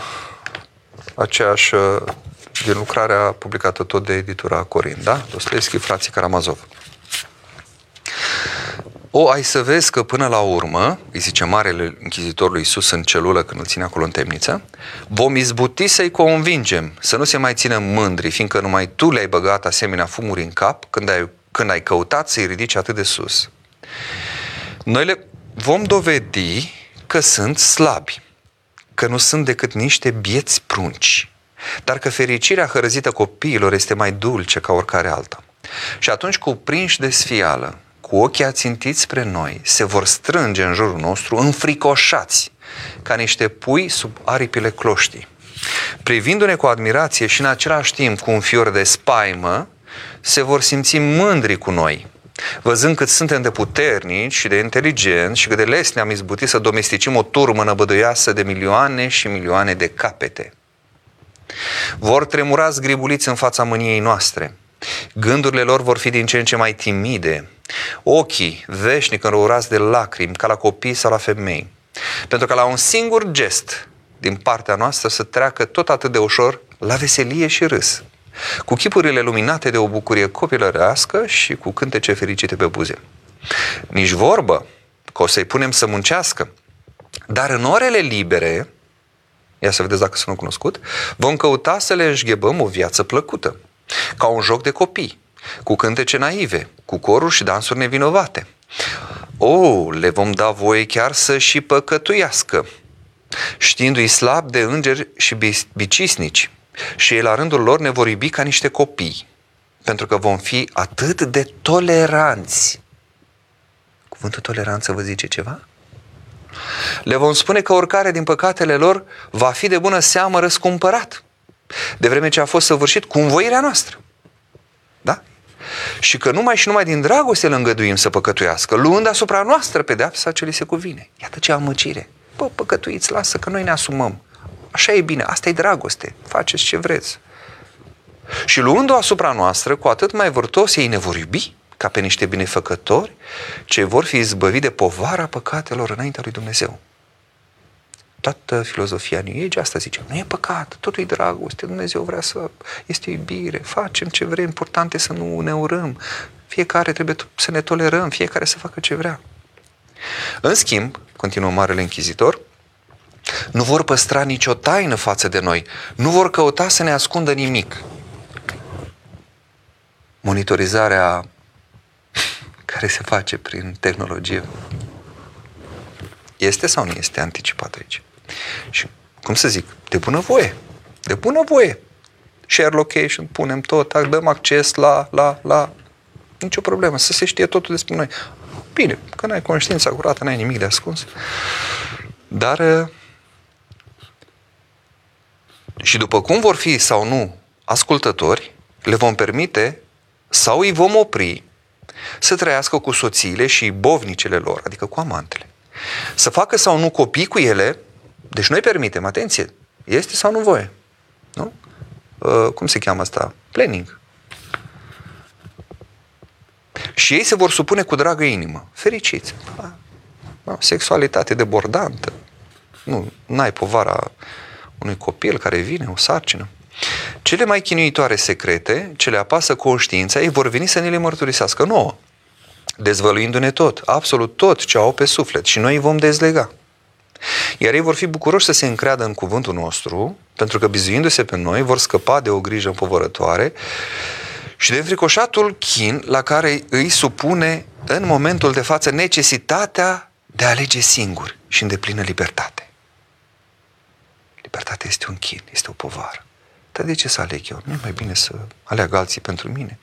aceeași, uh, din lucrarea publicată tot de editura Corin, da? Dostoevski, frații Karamazov. O, ai să vezi că până la urmă, îi zice marele închizitor lui Iisus în celulă când îl ține acolo în temniță, vom izbuti să-i convingem să nu se mai țină mândri, fiindcă numai tu le-ai băgat asemenea fumuri în cap când ai, când ai căutat să-i ridici atât de sus. Noi le vom dovedi că sunt slabi, că nu sunt decât niște bieți prunci, dar că fericirea hărăzită copiilor este mai dulce ca oricare alta. Și atunci, cuprinși de sfială, cu ochii ațintiți spre noi, se vor strânge în jurul nostru, înfricoșați, ca niște pui sub aripile cloștii. Privindu-ne cu admirație și în același timp cu un fior de spaimă, se vor simți mândri cu noi, văzând cât suntem de puternici și de inteligenți și cât de les ne-am izbutit să domesticim o turmă năbădăioasă de milioane și milioane de capete. Vor tremura zgribuliți în fața mâniei noastre. Gândurile lor vor fi din ce în ce mai timide, ochii veșnic înrourați de lacrimi, ca la copii sau la femei. Pentru că la un singur gest din partea noastră să treacă tot atât de ușor la veselie și râs cu chipurile luminate de o bucurie copilărească și cu cântece fericite pe buze. Nici vorbă că o să-i punem să muncească, dar în orele libere, ia să vedeți dacă sunt cunoscut, vom căuta să le înșghebăm o viață plăcută, ca un joc de copii, cu cântece naive, cu coruri și dansuri nevinovate. O, oh, le vom da voie chiar să și păcătuiască, știindu-i slab de îngeri și bicisnici, și ei la rândul lor ne vor iubi ca niște copii, pentru că vom fi atât de toleranți. Cuvântul toleranță vă zice ceva? Le vom spune că oricare din păcatele lor va fi de bună seamă răscumpărat, de vreme ce a fost săvârșit cu învoirea noastră. Da? Și că numai și numai din dragoste îl îngăduim să păcătuiască, luând asupra noastră pedeapsa ce li se cuvine. Iată ce amăcire. Bă, păcătuiți, lasă că noi ne asumăm. Așa e bine, asta e dragoste, faceți ce vreți. Și luând-o asupra noastră, cu atât mai vârtos ei ne vor iubi ca pe niște binefăcători ce vor fi izbăviți de povara păcatelor înaintea lui Dumnezeu. Toată filozofia New Age asta zice, nu e păcat, totul e dragoste, Dumnezeu vrea să, este iubire, facem ce vrem, important e să nu ne urăm, fiecare trebuie să ne tolerăm, fiecare să facă ce vrea. În schimb, continuă Marele Închizitor, nu vor păstra nicio taină față de noi. Nu vor căuta să ne ascundă nimic. Monitorizarea care se face prin tehnologie este sau nu este anticipat aici? Și, cum să zic, de bună voie. De bună voie. Share location, punem tot, dăm acces la, la, la... Nicio problemă, să se știe totul despre noi. Bine, că n-ai conștiința curată, n-ai nimic de ascuns. Dar și după cum vor fi sau nu ascultători, le vom permite sau îi vom opri să trăiască cu soțiile și bovnicele lor, adică cu amantele. Să facă sau nu copii cu ele, deci noi permitem, atenție, este sau nu voie. Nu? Uh, cum se cheamă asta? Planning. Și ei se vor supune cu dragă inimă. Fericiți. Sexualitate debordantă. Nu, n-ai povara unui copil care vine, o sarcină. Cele mai chinuitoare secrete, ce le apasă conștiința, ei vor veni să ne le mărturisească nouă, dezvăluindu-ne tot, absolut tot ce au pe suflet și noi îi vom dezlega. Iar ei vor fi bucuroși să se încreadă în cuvântul nostru, pentru că bizuindu-se pe noi vor scăpa de o grijă împovărătoare și de înfricoșatul chin la care îi supune în momentul de față necesitatea de a alege singur și în deplină libertate. Libertatea este un chin, este o povară. Dar de ce să aleg eu? Nu e mai bine să aleagă alții pentru mine?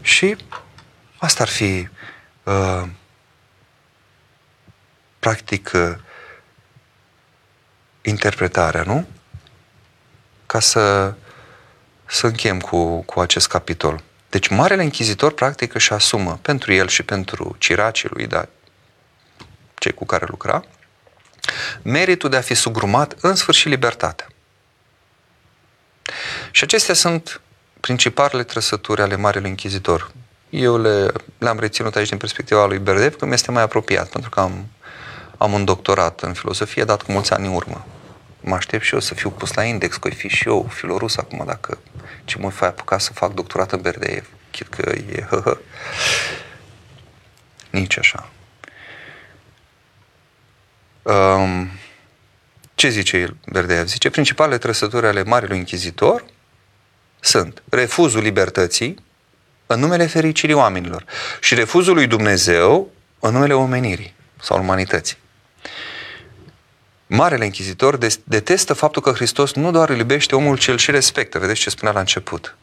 Și asta ar fi uh, practic uh, interpretarea, nu? Ca să, să închem cu, cu acest capitol. Deci Marele Închizitor practic își asumă pentru el și pentru ciracii lui, dar cei cu care lucra, meritul de a fi sugrumat în sfârșit libertatea. Și acestea sunt principalele trăsături ale Marelui Închizitor. Eu le, le-am reținut aici din perspectiva lui Berdev, că mi este mai apropiat, pentru că am, am un doctorat în filozofie dat cu mulți ani în urmă. mă aștept și eu să fiu pus la index, că fi și eu filorus acum, dacă ce mă fac apucat să fac doctorat în Berdeev. Chit că e hă, hă. Nici așa. Um, ce zice el, Berdeev? Zice, principalele trăsături ale Marelui Inchizitor sunt refuzul libertății în numele fericirii oamenilor și refuzul lui Dumnezeu în numele omenirii sau umanității. Marele Inchizitor detestă faptul că Hristos nu doar îl iubește omul, ci îl și respectă. Vedeți ce spunea la început.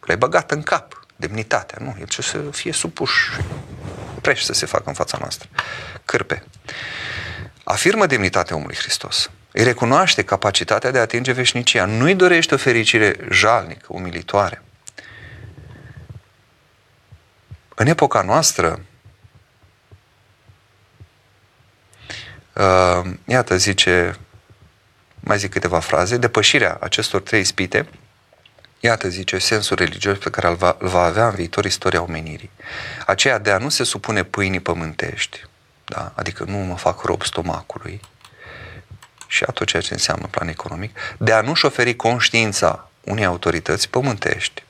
L-ai băgat în cap, demnitatea, nu? El ce să fie supuș preș să se facă în fața noastră. Cârpe. Afirmă demnitatea omului Hristos. Îi recunoaște capacitatea de a atinge veșnicia. Nu-i dorește o fericire jalnică, umilitoare. În epoca noastră, uh, iată, zice, mai zic câteva fraze, depășirea acestor trei spite, iată, zice, sensul religios pe care îl va, îl va avea în viitor istoria omenirii. Aceea de a nu se supune pâinii pământești, da? adică nu mă fac rob stomacului, și a tot ceea ce înseamnă plan economic, de a nu-și oferi conștiința unei autorități pământești.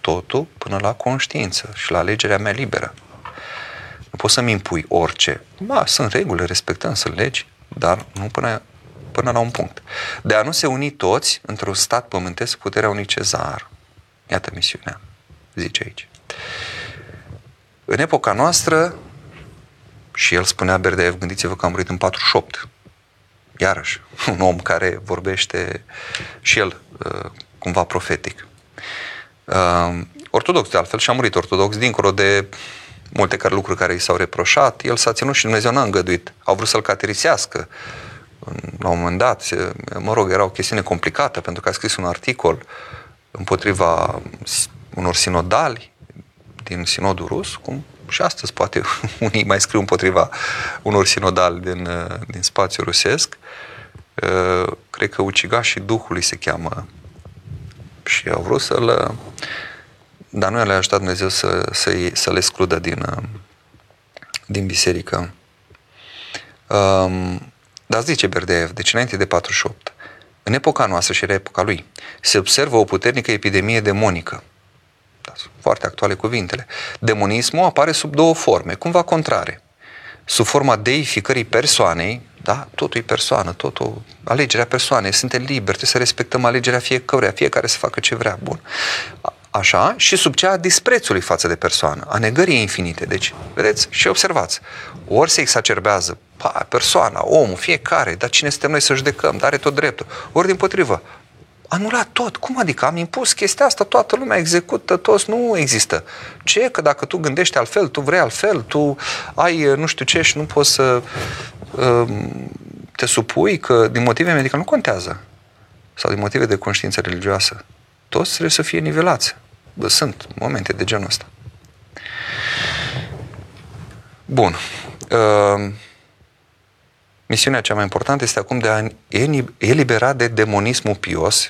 Totul până la conștiință și la alegerea mea liberă. Nu poți să-mi impui orice. Ba, sunt reguli, respectăm, sunt legi, dar nu până, până la un punct. De a nu se uni toți într-un stat pământesc puterea unui cezar. Iată misiunea, zice aici. În epoca noastră, și el spunea Berdeev, gândiți-vă că a murit în 48, iarăși, un om care vorbește și el uh, cumva profetic. Uh, ortodox, de altfel, și a murit ortodox, dincolo de multe care lucruri care i s-au reproșat, el s-a ținut și Dumnezeu n-a îngăduit. Au vrut să-l caterisească. La un moment dat, mă rog, era o chestiune complicată pentru că a scris un articol împotriva unor sinodali din sinodul rus, cum și astăzi poate unii mai scriu împotriva unor sinodali din, din spațiul rusesc. Cred că ucigașii Duhului se cheamă și au vrut să-l... Dar nu le-a ajutat Dumnezeu să, să, să le excludă din, din biserică. Um, dar zice Berdeev, deci înainte de 48, în epoca noastră și era epoca lui, se observă o puternică epidemie demonică da, foarte actuale cuvintele. Demonismul apare sub două forme, cumva contrare. Sub forma deificării persoanei, da, totul e persoană, totul, alegerea persoanei, suntem liberi, trebuie să respectăm alegerea fiecăruia, fiecare să facă ce vrea, bun. Așa, și sub cea a disprețului față de persoană, a negării infinite. Deci, vedeți, și observați, ori se exacerbează pa, persoana, omul, fiecare, dar cine suntem noi să judecăm, dar are tot dreptul. Ori din potrivă, anulat tot. Cum adică? Am impus chestia asta, toată lumea execută, toți, nu există. Ce? Că dacă tu gândești altfel, tu vrei altfel, tu ai nu știu ce și nu poți să uh, te supui că din motive medicale nu contează. Sau din motive de conștiință religioasă. Toți trebuie să fie nivelați. Bă, sunt momente de genul ăsta. Bun. Uh, Misiunea cea mai importantă este acum de a elibera de demonismul pios,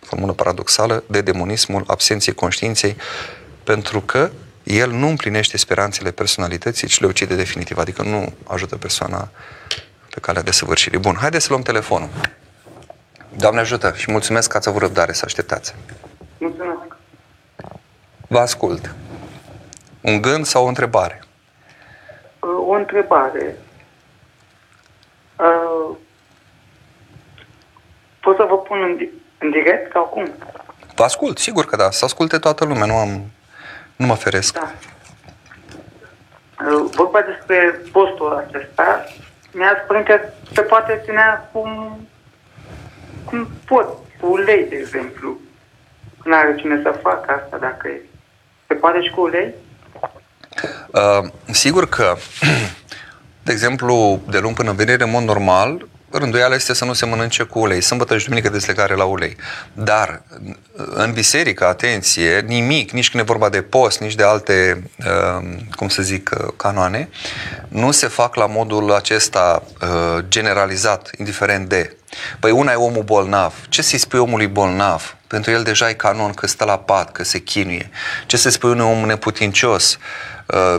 formulă paradoxală, de demonismul absenței conștiinței, pentru că el nu împlinește speranțele personalității, ci le ucide definitiv, adică nu ajută persoana pe calea de săvârșire. Bun, haideți să luăm telefonul. Doamne ajută și mulțumesc că ați avut răbdare să așteptați. Mulțumesc. Vă ascult. Un gând sau o întrebare? O întrebare. Uh, pot să vă pun în, în direct sau cum? Vă ascult, sigur că da. Să asculte toată lumea, nu am... Nu mă feresc. Da. Uh, vorba despre postul acesta, mi-a spus că se poate ținea cum, cum pot, cu ulei, de exemplu. Nu are cine să facă asta dacă e. Se poate și cu ulei? Uh, sigur că De exemplu, de luni până vineri, în mod normal, rânduiala este să nu se mănânce cu ulei. Sâmbătă și duminică deslegare la ulei. Dar în biserică, atenție, nimic, nici când e vorba de post, nici de alte, uh, cum să zic, uh, canoane, nu se fac la modul acesta uh, generalizat, indiferent de. Păi una e omul bolnav. Ce să-i spui omului bolnav? Pentru el deja e canon că stă la pat, că se chinuie. Ce să spui unui om neputincios?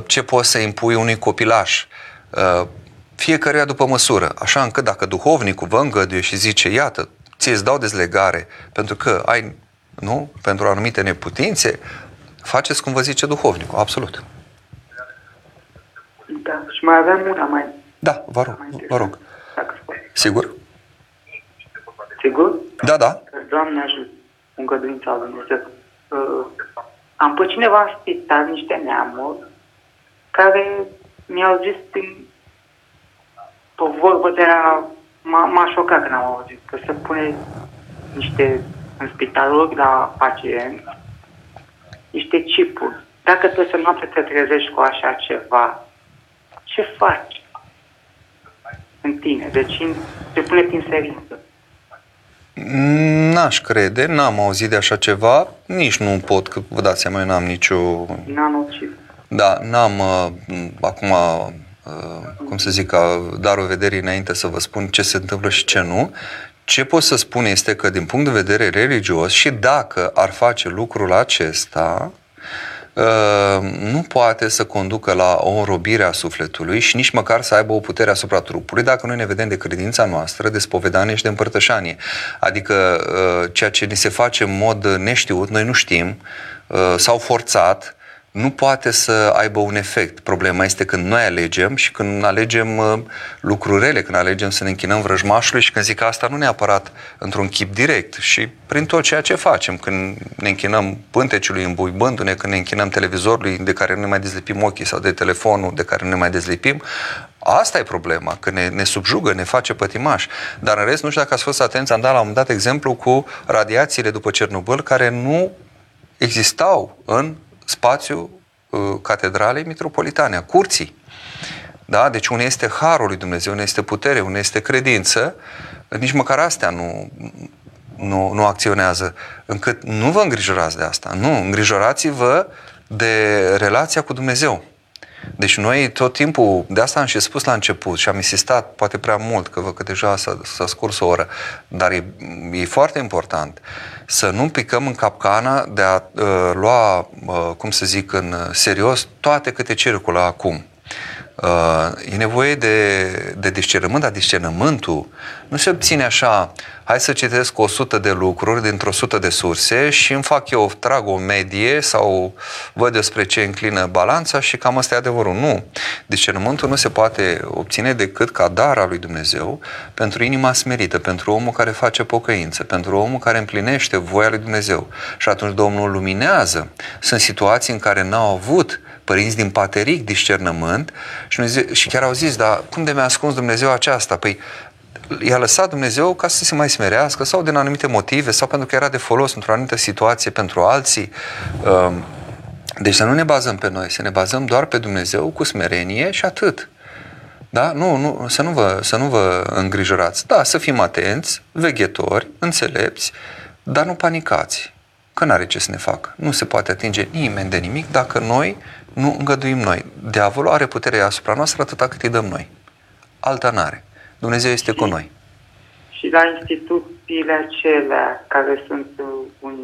Ce poți să impui unui copilaș? Uh, fiecare după măsură, așa încât dacă duhovnicul vă îngăduie și zice, iată, ție îți dau dezlegare pentru că ai, nu, pentru anumite neputințe, faceți cum vă zice duhovnicul, absolut. Da, și mai aveam una mai... Da, vă rog, vă rog. Sigur? Sigur? Da, da. Doamne ajută, îngăduința Lui Dumnezeu. Uh, am pe cineva în spital, niște neamuri, care mi-au zis prin o vorbă de la... M-a, m-a șocat când am auzit că se pune niște în spitaluri la pacienți niște chipuri. Dacă să noapte te trezești cu așa ceva, ce faci în tine? Deci te pune prin serință. N-aș crede, n-am auzit de așa ceva, nici nu pot, că vă dați seama, eu n-am nicio... Nanocip. Da, n-am uh, acum, uh, cum să zic, darul vederii înainte să vă spun ce se întâmplă și ce nu. Ce pot să spun este că, din punct de vedere religios, și dacă ar face lucrul acesta, Uh, nu poate să conducă la o înrobire a sufletului și nici măcar să aibă o putere asupra trupului dacă noi ne vedem de credința noastră, de spovedanie și de împărtășanie. Adică uh, ceea ce ni se face în mod neștiut, noi nu știm, uh, sau forțat, nu poate să aibă un efect. Problema este când noi alegem și când alegem uh, lucruri rele, când alegem să ne închinăm vrăjmașului și când zic că asta nu neapărat într-un chip direct și prin tot ceea ce facem, când ne închinăm pânteciului îmbuibându-ne, când ne închinăm televizorului de care nu ne mai dezlipim ochii sau de telefonul de care nu ne mai dezlipim, Asta e problema, că ne, ne subjugă, ne face pătimași. Dar în rest, nu știu dacă ați fost atenți, am dat la un dat exemplu cu radiațiile după Cernobâl care nu existau în spațiu uh, catedralei metropolitane, a curții. Da? Deci unde este harul lui Dumnezeu, unde este putere, unde este credință, nici măcar astea nu, nu, nu acționează. Încât nu vă îngrijorați de asta. Nu, îngrijorați-vă de relația cu Dumnezeu. Deci noi tot timpul, de asta am și spus la început și am insistat poate prea mult, că văd că deja s-a, s-a scurs o oră, dar e, e foarte important să nu picăm în capcana de a uh, lua, uh, cum să zic, în serios toate câte circulă acum. Uh, e nevoie de, de discernământ, dar discernământul nu se obține așa, hai să citesc 100 de lucruri dintr-o 100 de surse și îmi fac eu, trag o medie sau văd despre ce înclină balanța și cam asta e adevărul. Nu. Discernământul nu se poate obține decât ca dar al lui Dumnezeu pentru inima smerită, pentru omul care face pocăință, pentru omul care împlinește voia lui Dumnezeu. Și atunci Domnul luminează. Sunt situații în care n-au avut părinți din pateric discernământ și, și chiar au zis, dar cum de mi-a ascuns Dumnezeu aceasta? Păi i-a lăsat Dumnezeu ca să se mai smerească sau din anumite motive sau pentru că era de folos într-o anumită situație pentru alții. Um, deci să nu ne bazăm pe noi, să ne bazăm doar pe Dumnezeu cu smerenie și atât. Da? Nu, nu, să, nu vă, să nu vă îngrijorați. Da, să fim atenți, veghetori, înțelepți, dar nu panicați, că n-are ce să ne facă. Nu se poate atinge nimeni de nimic dacă noi nu îngăduim noi. Diavolul are putere asupra noastră atâta cât îi dăm noi. Alta n-are. Dumnezeu este cu noi. Și la instituțiile acelea care sunt uh, un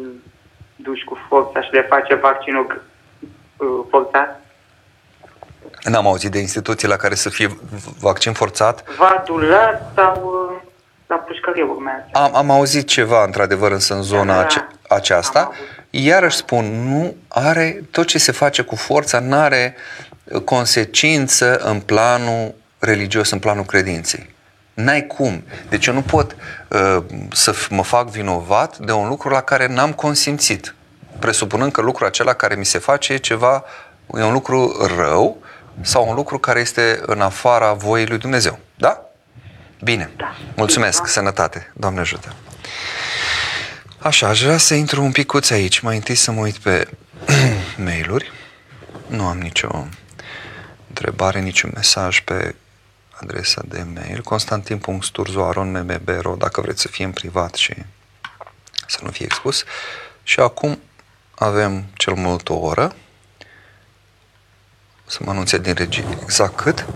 duși cu forța și le face vaccinul uh, forțat? N-am auzit de instituții la care să fie vaccin forțat. Vadulat sau uh, la pușcărie urmează. Am, am auzit ceva, într-adevăr, însă în zona da, ace- aceasta. Iarăși spun, nu are, tot ce se face cu forța nu are consecință în planul religios, în planul credinței. N-ai cum. Deci eu nu pot uh, să mă fac vinovat de un lucru la care n-am consimțit. Presupunând că lucrul acela care mi se face e ceva, e un lucru rău sau un lucru care este în afara voii lui Dumnezeu. Da? Bine. Da. Mulțumesc. Da. Sănătate. Doamne ajută. Așa, aș vrea să intru un picuț aici. Mai întâi să mă uit pe mail-uri. Nu am nicio întrebare, niciun mesaj pe adresa de mail. Constantin.sturzoaron.mmebro dacă vreți să fie în privat și să nu fie expus. Și acum avem cel mult o oră. Să mă anunțe din regie exact cât.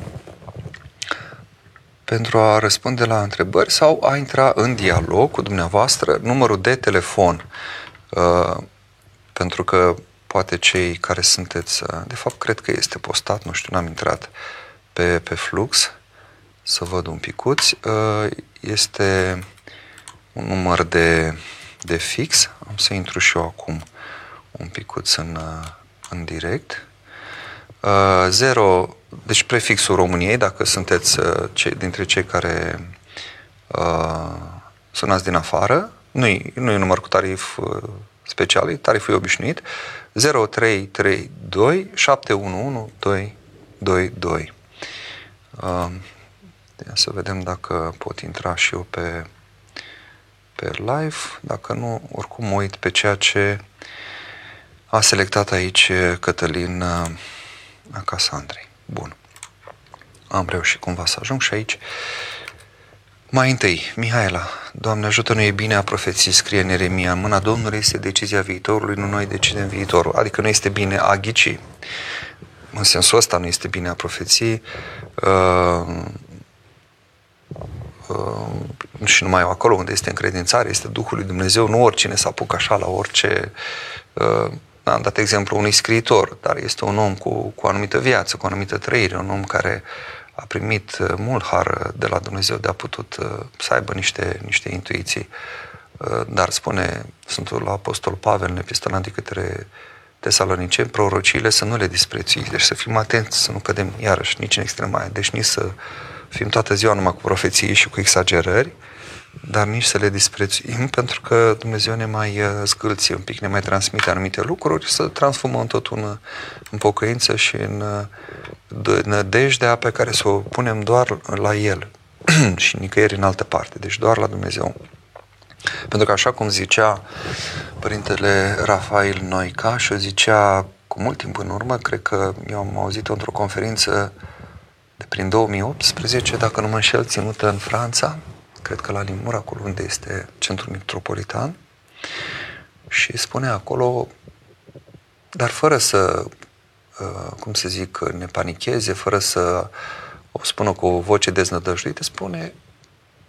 Pentru a răspunde la întrebări sau a intra în dialog cu dumneavoastră numărul de telefon uh, pentru că poate cei care sunteți, uh, de fapt cred că este postat, nu știu, n-am intrat pe, pe flux, să văd un picuț. Uh, este un număr de, de fix. Am să intru și eu acum un picuț în, uh, în direct. 0, deci prefixul României, dacă sunteți cei, dintre cei care uh, sunați din afară, nu e, nu e număr cu tarif uh, special, e tariful e obișnuit, 0332 711 222. Uh, să vedem dacă pot intra și eu pe, pe live. Dacă nu, oricum uit pe ceea ce a selectat aici Cătălin uh, Casandrei. Bun. Am reușit cumva să ajung și aici. Mai întâi, Mihaela, Doamne ajută, nu e bine a profeții, scrie în Eremia, în mâna Domnului este decizia viitorului, nu noi decidem viitorul. Adică nu este bine a ghici. În sensul ăsta nu este bine a profeției. Uh, uh, și numai acolo unde este încredințare, este Duhul lui Dumnezeu, nu oricine să apucă așa la orice... Uh, am dat exemplu unui scriitor, dar este un om cu, cu o anumită viață, cu o anumită trăire, un om care a primit uh, mult har de la Dumnezeu de a putut uh, să aibă niște, niște intuiții. Uh, dar spune Sfântul Apostol Pavel în epistola către Tesaloniceni, prorociile să nu le disprețuiți, deci să fim atenți, să nu cădem iarăși nici în extrema deci nici să fim toată ziua numai cu profeții și cu exagerări, dar nici să le disprețuim, pentru că Dumnezeu ne mai zgâlție un pic, ne mai transmite anumite lucruri, să transformăm totul în, în pocăință și în de nădejdea pe care să o punem doar la El și nicăieri în altă parte, deci doar la Dumnezeu. Pentru că așa cum zicea Părintele Rafael Noica și o zicea cu mult timp în urmă, cred că eu am auzit-o într-o conferință de prin 2018, dacă nu mă înșel, ținută în Franța, cred că la Limur, acolo unde este centrul metropolitan, și spune acolo, dar fără să Uh, cum să zic, ne panicheze, fără să o spună cu o voce deznădăjduită, spune,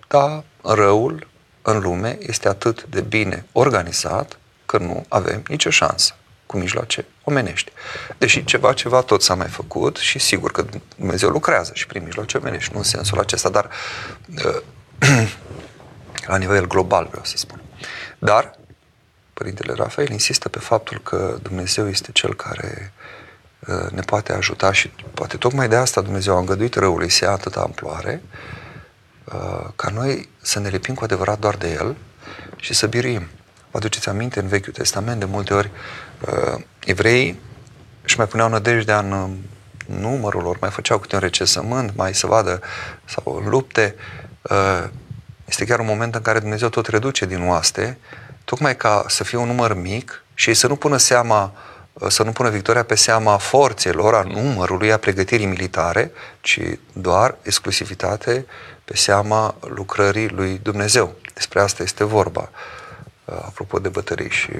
da, răul în lume este atât de bine organizat că nu avem nicio șansă cu mijloace omenești. Deși ceva, ceva tot s-a mai făcut și sigur că Dumnezeu lucrează și prin mijloace omenești, nu în sensul acesta, dar uh, la nivel global vreau să spun. Dar Părintele Rafael insistă pe faptul că Dumnezeu este cel care Uh, ne poate ajuta și poate tocmai de asta Dumnezeu a îngăduit răului să ia atâta amploare uh, ca noi să ne lipim cu adevărat doar de el și să biruim. Vă aduceți aminte în Vechiul Testament de multe ori uh, evreii își mai puneau nădejdea în numărul lor, mai făceau câte un recesământ, mai să vadă sau în lupte. Este chiar un moment în care Dumnezeu tot reduce din oaste, tocmai ca să fie un număr mic și ei să nu pună seama uh, să nu pună victoria pe seama forțelor, a numărului, a pregătirii militare, ci doar exclusivitate pe seama lucrării lui Dumnezeu. Despre asta este vorba. Uh, apropo de bătării și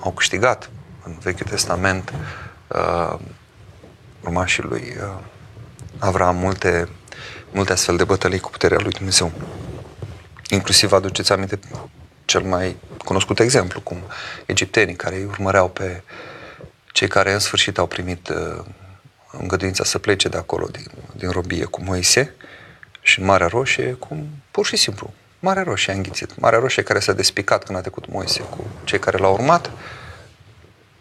au câștigat în Vechiul Testament uh, urmașii lui uh, Avram multe, multe astfel de bătălii cu puterea lui Dumnezeu. Inclusiv aduceți aminte cel mai cunoscut exemplu, cum egiptenii care îi urmăreau pe uh, cei care în sfârșit au primit uh, îngăduința să plece de acolo, din, din robie cu Moise și în Marea Roșie, cum pur și simplu, Marea Roșie a înghițit. Marea Roșie care s-a despicat când a trecut Moise cu cei care l-au urmat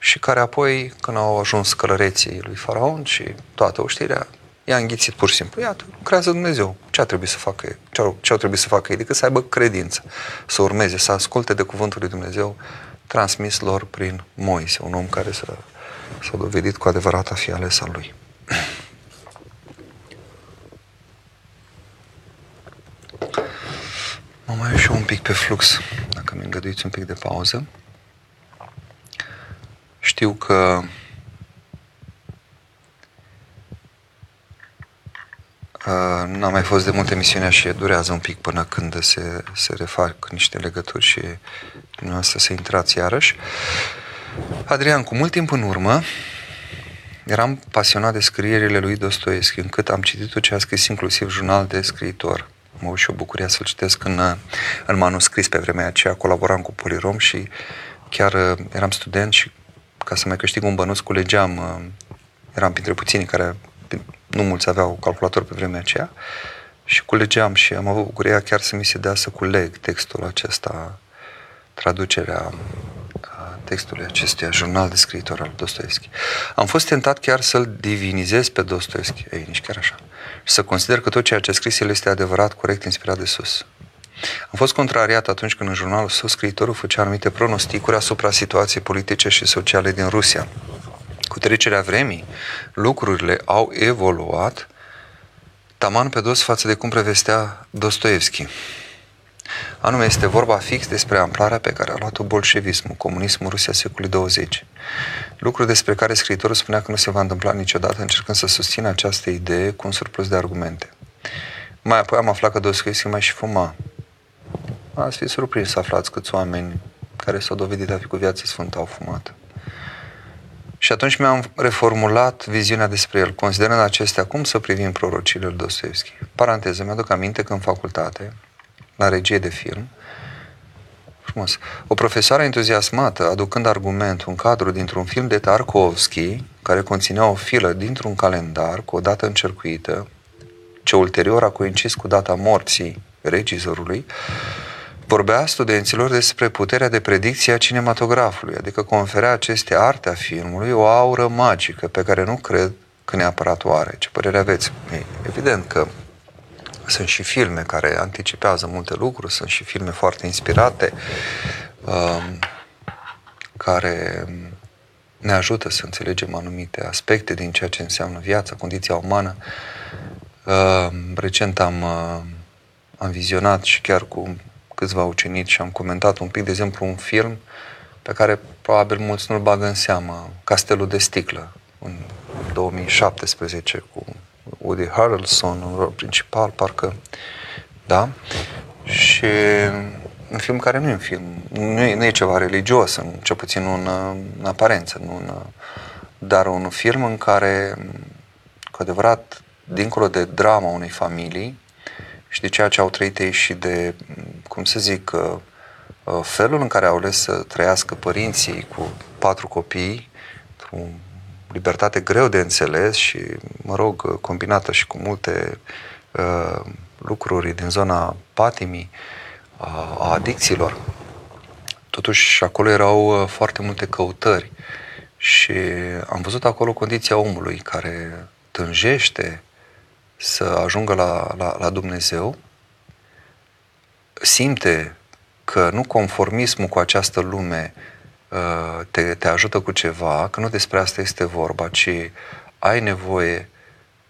și care apoi, când au ajuns călăreții lui Faraon și toată oștirea, i-a înghițit pur și simplu. Iată, lucrează Dumnezeu. Ce a trebuit să facă ce au, ce au trebuit să facă ei? Decât să aibă credință, să urmeze, să asculte de cuvântul lui Dumnezeu transmis lor prin Moise, un om care să s-a dovedit cu adevărat a fi ales al lui. Mă mai și un pic pe flux, dacă mi îngăduiți un pic de pauză. Știu că Uh, n-am mai fost de multe misiuni și durează un pic până când se, se refac niște legături și dumneavoastră să intrați iarăși. Adrian, cu mult timp în urmă, eram pasionat de scrierile lui Dostoevski, încât am citit tot ce a scris inclusiv jurnal de scriitor. Mă și o bucuria să-l citesc în, în manuscris pe vremea aceea, colaboram cu Polirom și chiar uh, eram student și ca să mai câștig un bănuț culegeam, uh, eram printre puținii care nu mulți aveau calculator pe vremea aceea și culegeam și am avut bucuria chiar să mi se dea să culeg textul acesta, traducerea textului acestuia, jurnal de scriitor al Dostoevski. Am fost tentat chiar să-l divinizez pe Dostoevski, ei, nici chiar așa, și să consider că tot ceea ce a scris el este adevărat, corect, inspirat de sus. Am fost contrariat atunci când în jurnalul său scriitorul făcea anumite pronosticuri asupra situației politice și sociale din Rusia. Cu trecerea vremii, lucrurile au evoluat taman pe dos față de cum prevestea Dostoevski. Anume, este vorba fix despre amplarea pe care a luat-o bolșevismul, comunismul Rusia secolului 20. Lucru despre care scriitorul spunea că nu se va întâmpla niciodată, încercând să susțină această idee cu un surplus de argumente. Mai apoi am aflat că Dostoevski mai și fuma. Ați fi surprins să aflați câți oameni care s-au dovedit a fi cu viață sfântă au fumat. Și atunci mi-am reformulat viziunea despre el, considerând acestea cum să privim prorocile lui Dostoevski. Paranteză, mi-aduc aminte că în facultate, la regie de film, frumos, o profesoară entuziasmată, aducând argumentul un cadru dintr-un film de Tarkovski, care conținea o filă dintr-un calendar cu o dată încercuită, ce ulterior a coincis cu data morții regizorului, vorbea studenților despre puterea de predicție a cinematografului, adică conferea aceste arte a filmului o aură magică pe care nu cred că neapărat o are. Ce părere aveți? Ei, evident că sunt și filme care anticipează multe lucruri, sunt și filme foarte inspirate, um, care ne ajută să înțelegem anumite aspecte din ceea ce înseamnă viața, condiția umană. Um, recent am, uh, am vizionat și chiar cu câțiva ucenici și am comentat un pic, de exemplu, un film pe care probabil mulți nu-l bagă în seamă, Castelul de sticlă, în 2017, cu Woody Harrelson, un rol principal, parcă, da? Și un film care nu e un film, nu e, nu e ceva religios, în, cel puțin în, în aparență, nu în, dar un film în care, cu adevărat, dincolo de drama unei familii și de ceea ce au trăit ei și de, cum să zic, uh, uh, felul în care au ales să trăiască părinții cu patru copii, cu libertate greu de înțeles și, mă rog, combinată și cu multe uh, lucruri din zona patimii, a, a adicțiilor. Totuși, acolo erau uh, foarte multe căutări și am văzut acolo condiția omului care tânjește să ajungă la, la, la Dumnezeu, simte că nu conformismul cu această lume Uh, te, te ajută cu ceva, că nu despre asta este vorba, ci ai nevoie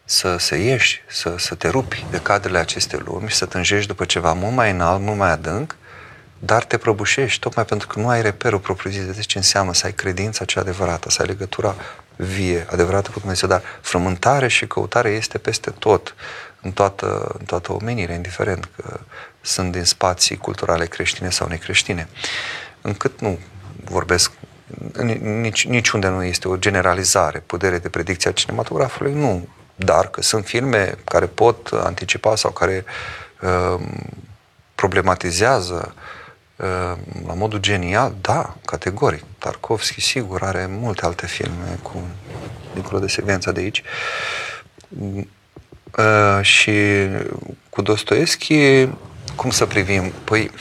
să, să ieși, să, să te rupi de cadrele acestei lumi și să tânjești după ceva mult mai înalt, mult mai adânc, dar te prăbușești tocmai pentru că nu ai reperul propriu-zis de ce înseamnă să ai credința cea adevărată, să ai legătura vie, adevărată cu Dumnezeu, dar frământare și căutare este peste tot, în toată, în toată omenirea, indiferent că sunt din spații culturale creștine sau necreștine, încât nu vorbesc, nici, niciunde nu este o generalizare, putere de predicție a cinematografului, nu. Dar că sunt filme care pot anticipa sau care uh, problematizează uh, la modul genial, da, categoric. Tarkovski, sigur, are multe alte filme cu, dincolo de secvența de aici. Uh, și cu Dostoevski, cum să privim? Păi,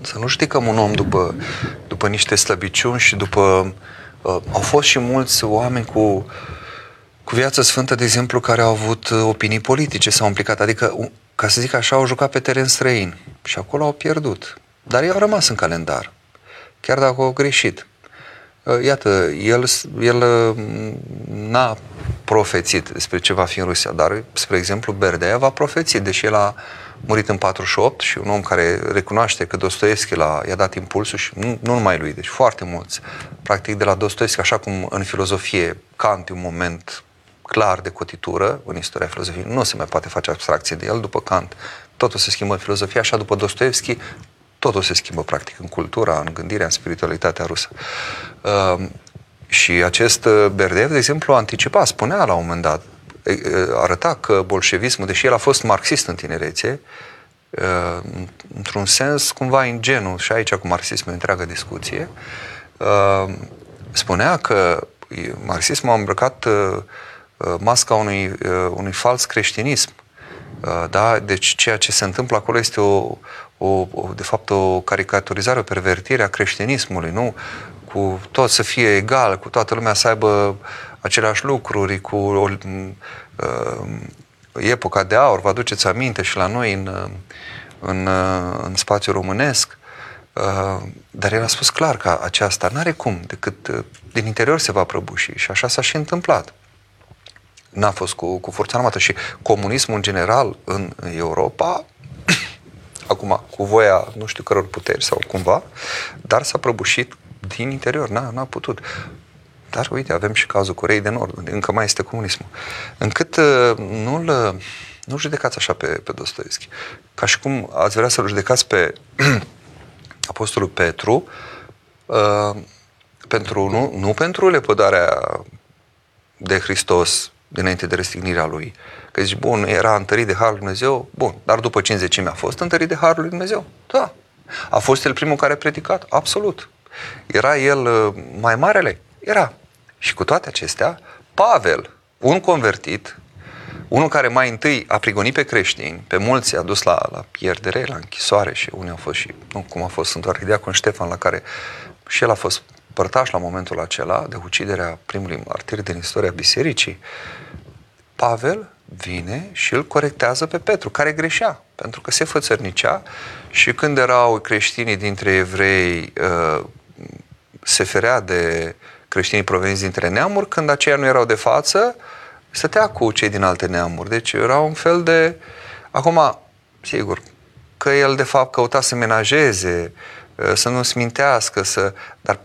să nu judecăm un om după, după niște slăbiciuni și după... Uh, au fost și mulți oameni cu, cu viață sfântă, de exemplu, care au avut uh, opinii politice, s-au implicat, adică, ca să zic așa, au jucat pe teren străin și acolo au pierdut. Dar ei au rămas în calendar, chiar dacă au greșit. Uh, iată, el, el uh, n-a profețit despre ce va fi în Rusia, dar, spre exemplu, Berdeev a profețit, deși el a murit în 48 și un om care recunoaște că Dostoevski l-a, i-a dat impulsul și nu, nu numai lui, deci foarte mulți. Practic de la Dostoevski, așa cum în filozofie Kant e un moment clar de cotitură în istoria filozofiei, nu se mai poate face abstracție de el după Kant. Totul se schimbă în filozofie, așa după Dostoevski, totul se schimbă practic în cultura, în gândirea, în spiritualitatea rusă. Uh, și acest uh, Berdev, de exemplu, anticipa, spunea la un moment dat, arăta că bolșevismul, deși el a fost marxist în tinerețe, într-un sens cumva ingenu, și aici cu marxismul e întreagă discuție, spunea că marxismul a îmbrăcat masca unui, unui fals creștinism Uh, da? Deci ceea ce se întâmplă acolo este o, o, o, de fapt o caricaturizare, o pervertire a creștinismului, nu? Cu tot să fie egal, cu toată lumea să aibă aceleași lucruri, cu o, uh, epoca de aur, vă aduceți aminte și la noi în, în, în spațiul românesc, uh, dar el a spus clar că aceasta n-are cum, decât uh, din interior se va prăbuși și așa s-a și întâmplat. N-a fost cu, cu forța armată și comunismul în general în Europa, acum cu voia nu știu căror puteri sau cumva, dar s-a prăbușit din interior, n-a, n-a putut. Dar uite, avem și cazul Coreei de Nord, unde încă mai este comunismul. Încât uh, nu-l, uh, nu judecați așa pe, pe Dostoevski. Ca și cum ați vrea să-l judecați pe Apostolul Petru, uh, pentru, nu, nu pentru lepădarea de Hristos dinainte de restignirea lui. Că zici, bun, era întărit de Harul lui Dumnezeu, bun, dar după 50 a fost întărit de Harul lui Dumnezeu? Da. A fost el primul care a predicat? Absolut. Era el uh, mai marele? Era. Și cu toate acestea, Pavel, un convertit, unul care mai întâi a prigonit pe creștini, pe mulți a dus la, la pierdere, la închisoare și unii au fost și, nu cum a fost Sfântul Arhidiacon Ștefan, la care și el a fost părtaș la momentul acela de uciderea primului martir din istoria bisericii, Pavel vine și îl corectează pe Petru, care greșea, pentru că se fățărnicea și când erau creștinii dintre evrei, uh, se ferea de creștinii proveniți dintre neamuri, când aceia nu erau de față, stătea cu cei din alte neamuri. Deci era un fel de... Acum, sigur, că el de fapt căuta să menajeze, uh, să nu smintească, să... dar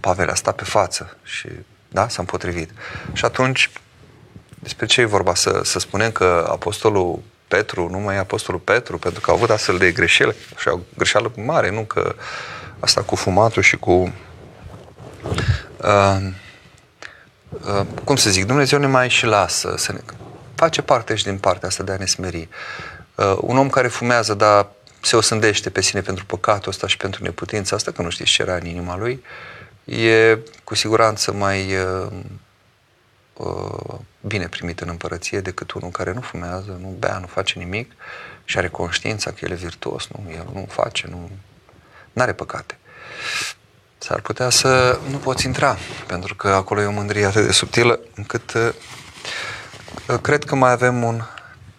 Pavel a stat pe față și da, s-a împotrivit. Și atunci, despre ce e vorba? Să, să spunem că apostolul Petru nu mai e apostolul Petru, pentru că a avut astfel de greșeli, și o greșeală mare, nu că asta cu fumatul și cu uh, uh, cum să zic, Dumnezeu ne mai și lasă să ne, face parte și din partea asta de a ne smeri. Uh, un om care fumează, dar se osândește pe sine pentru păcatul ăsta și pentru neputința asta, că nu știți ce era în inima lui, e cu siguranță mai uh, uh, bine primit în împărăție decât unul care nu fumează, nu bea, nu face nimic și are conștiința că el e virtuos, nu, el nu face, nu are păcate. S-ar putea să nu poți intra, pentru că acolo e o mândrie atât de subtilă încât uh, cred că mai avem un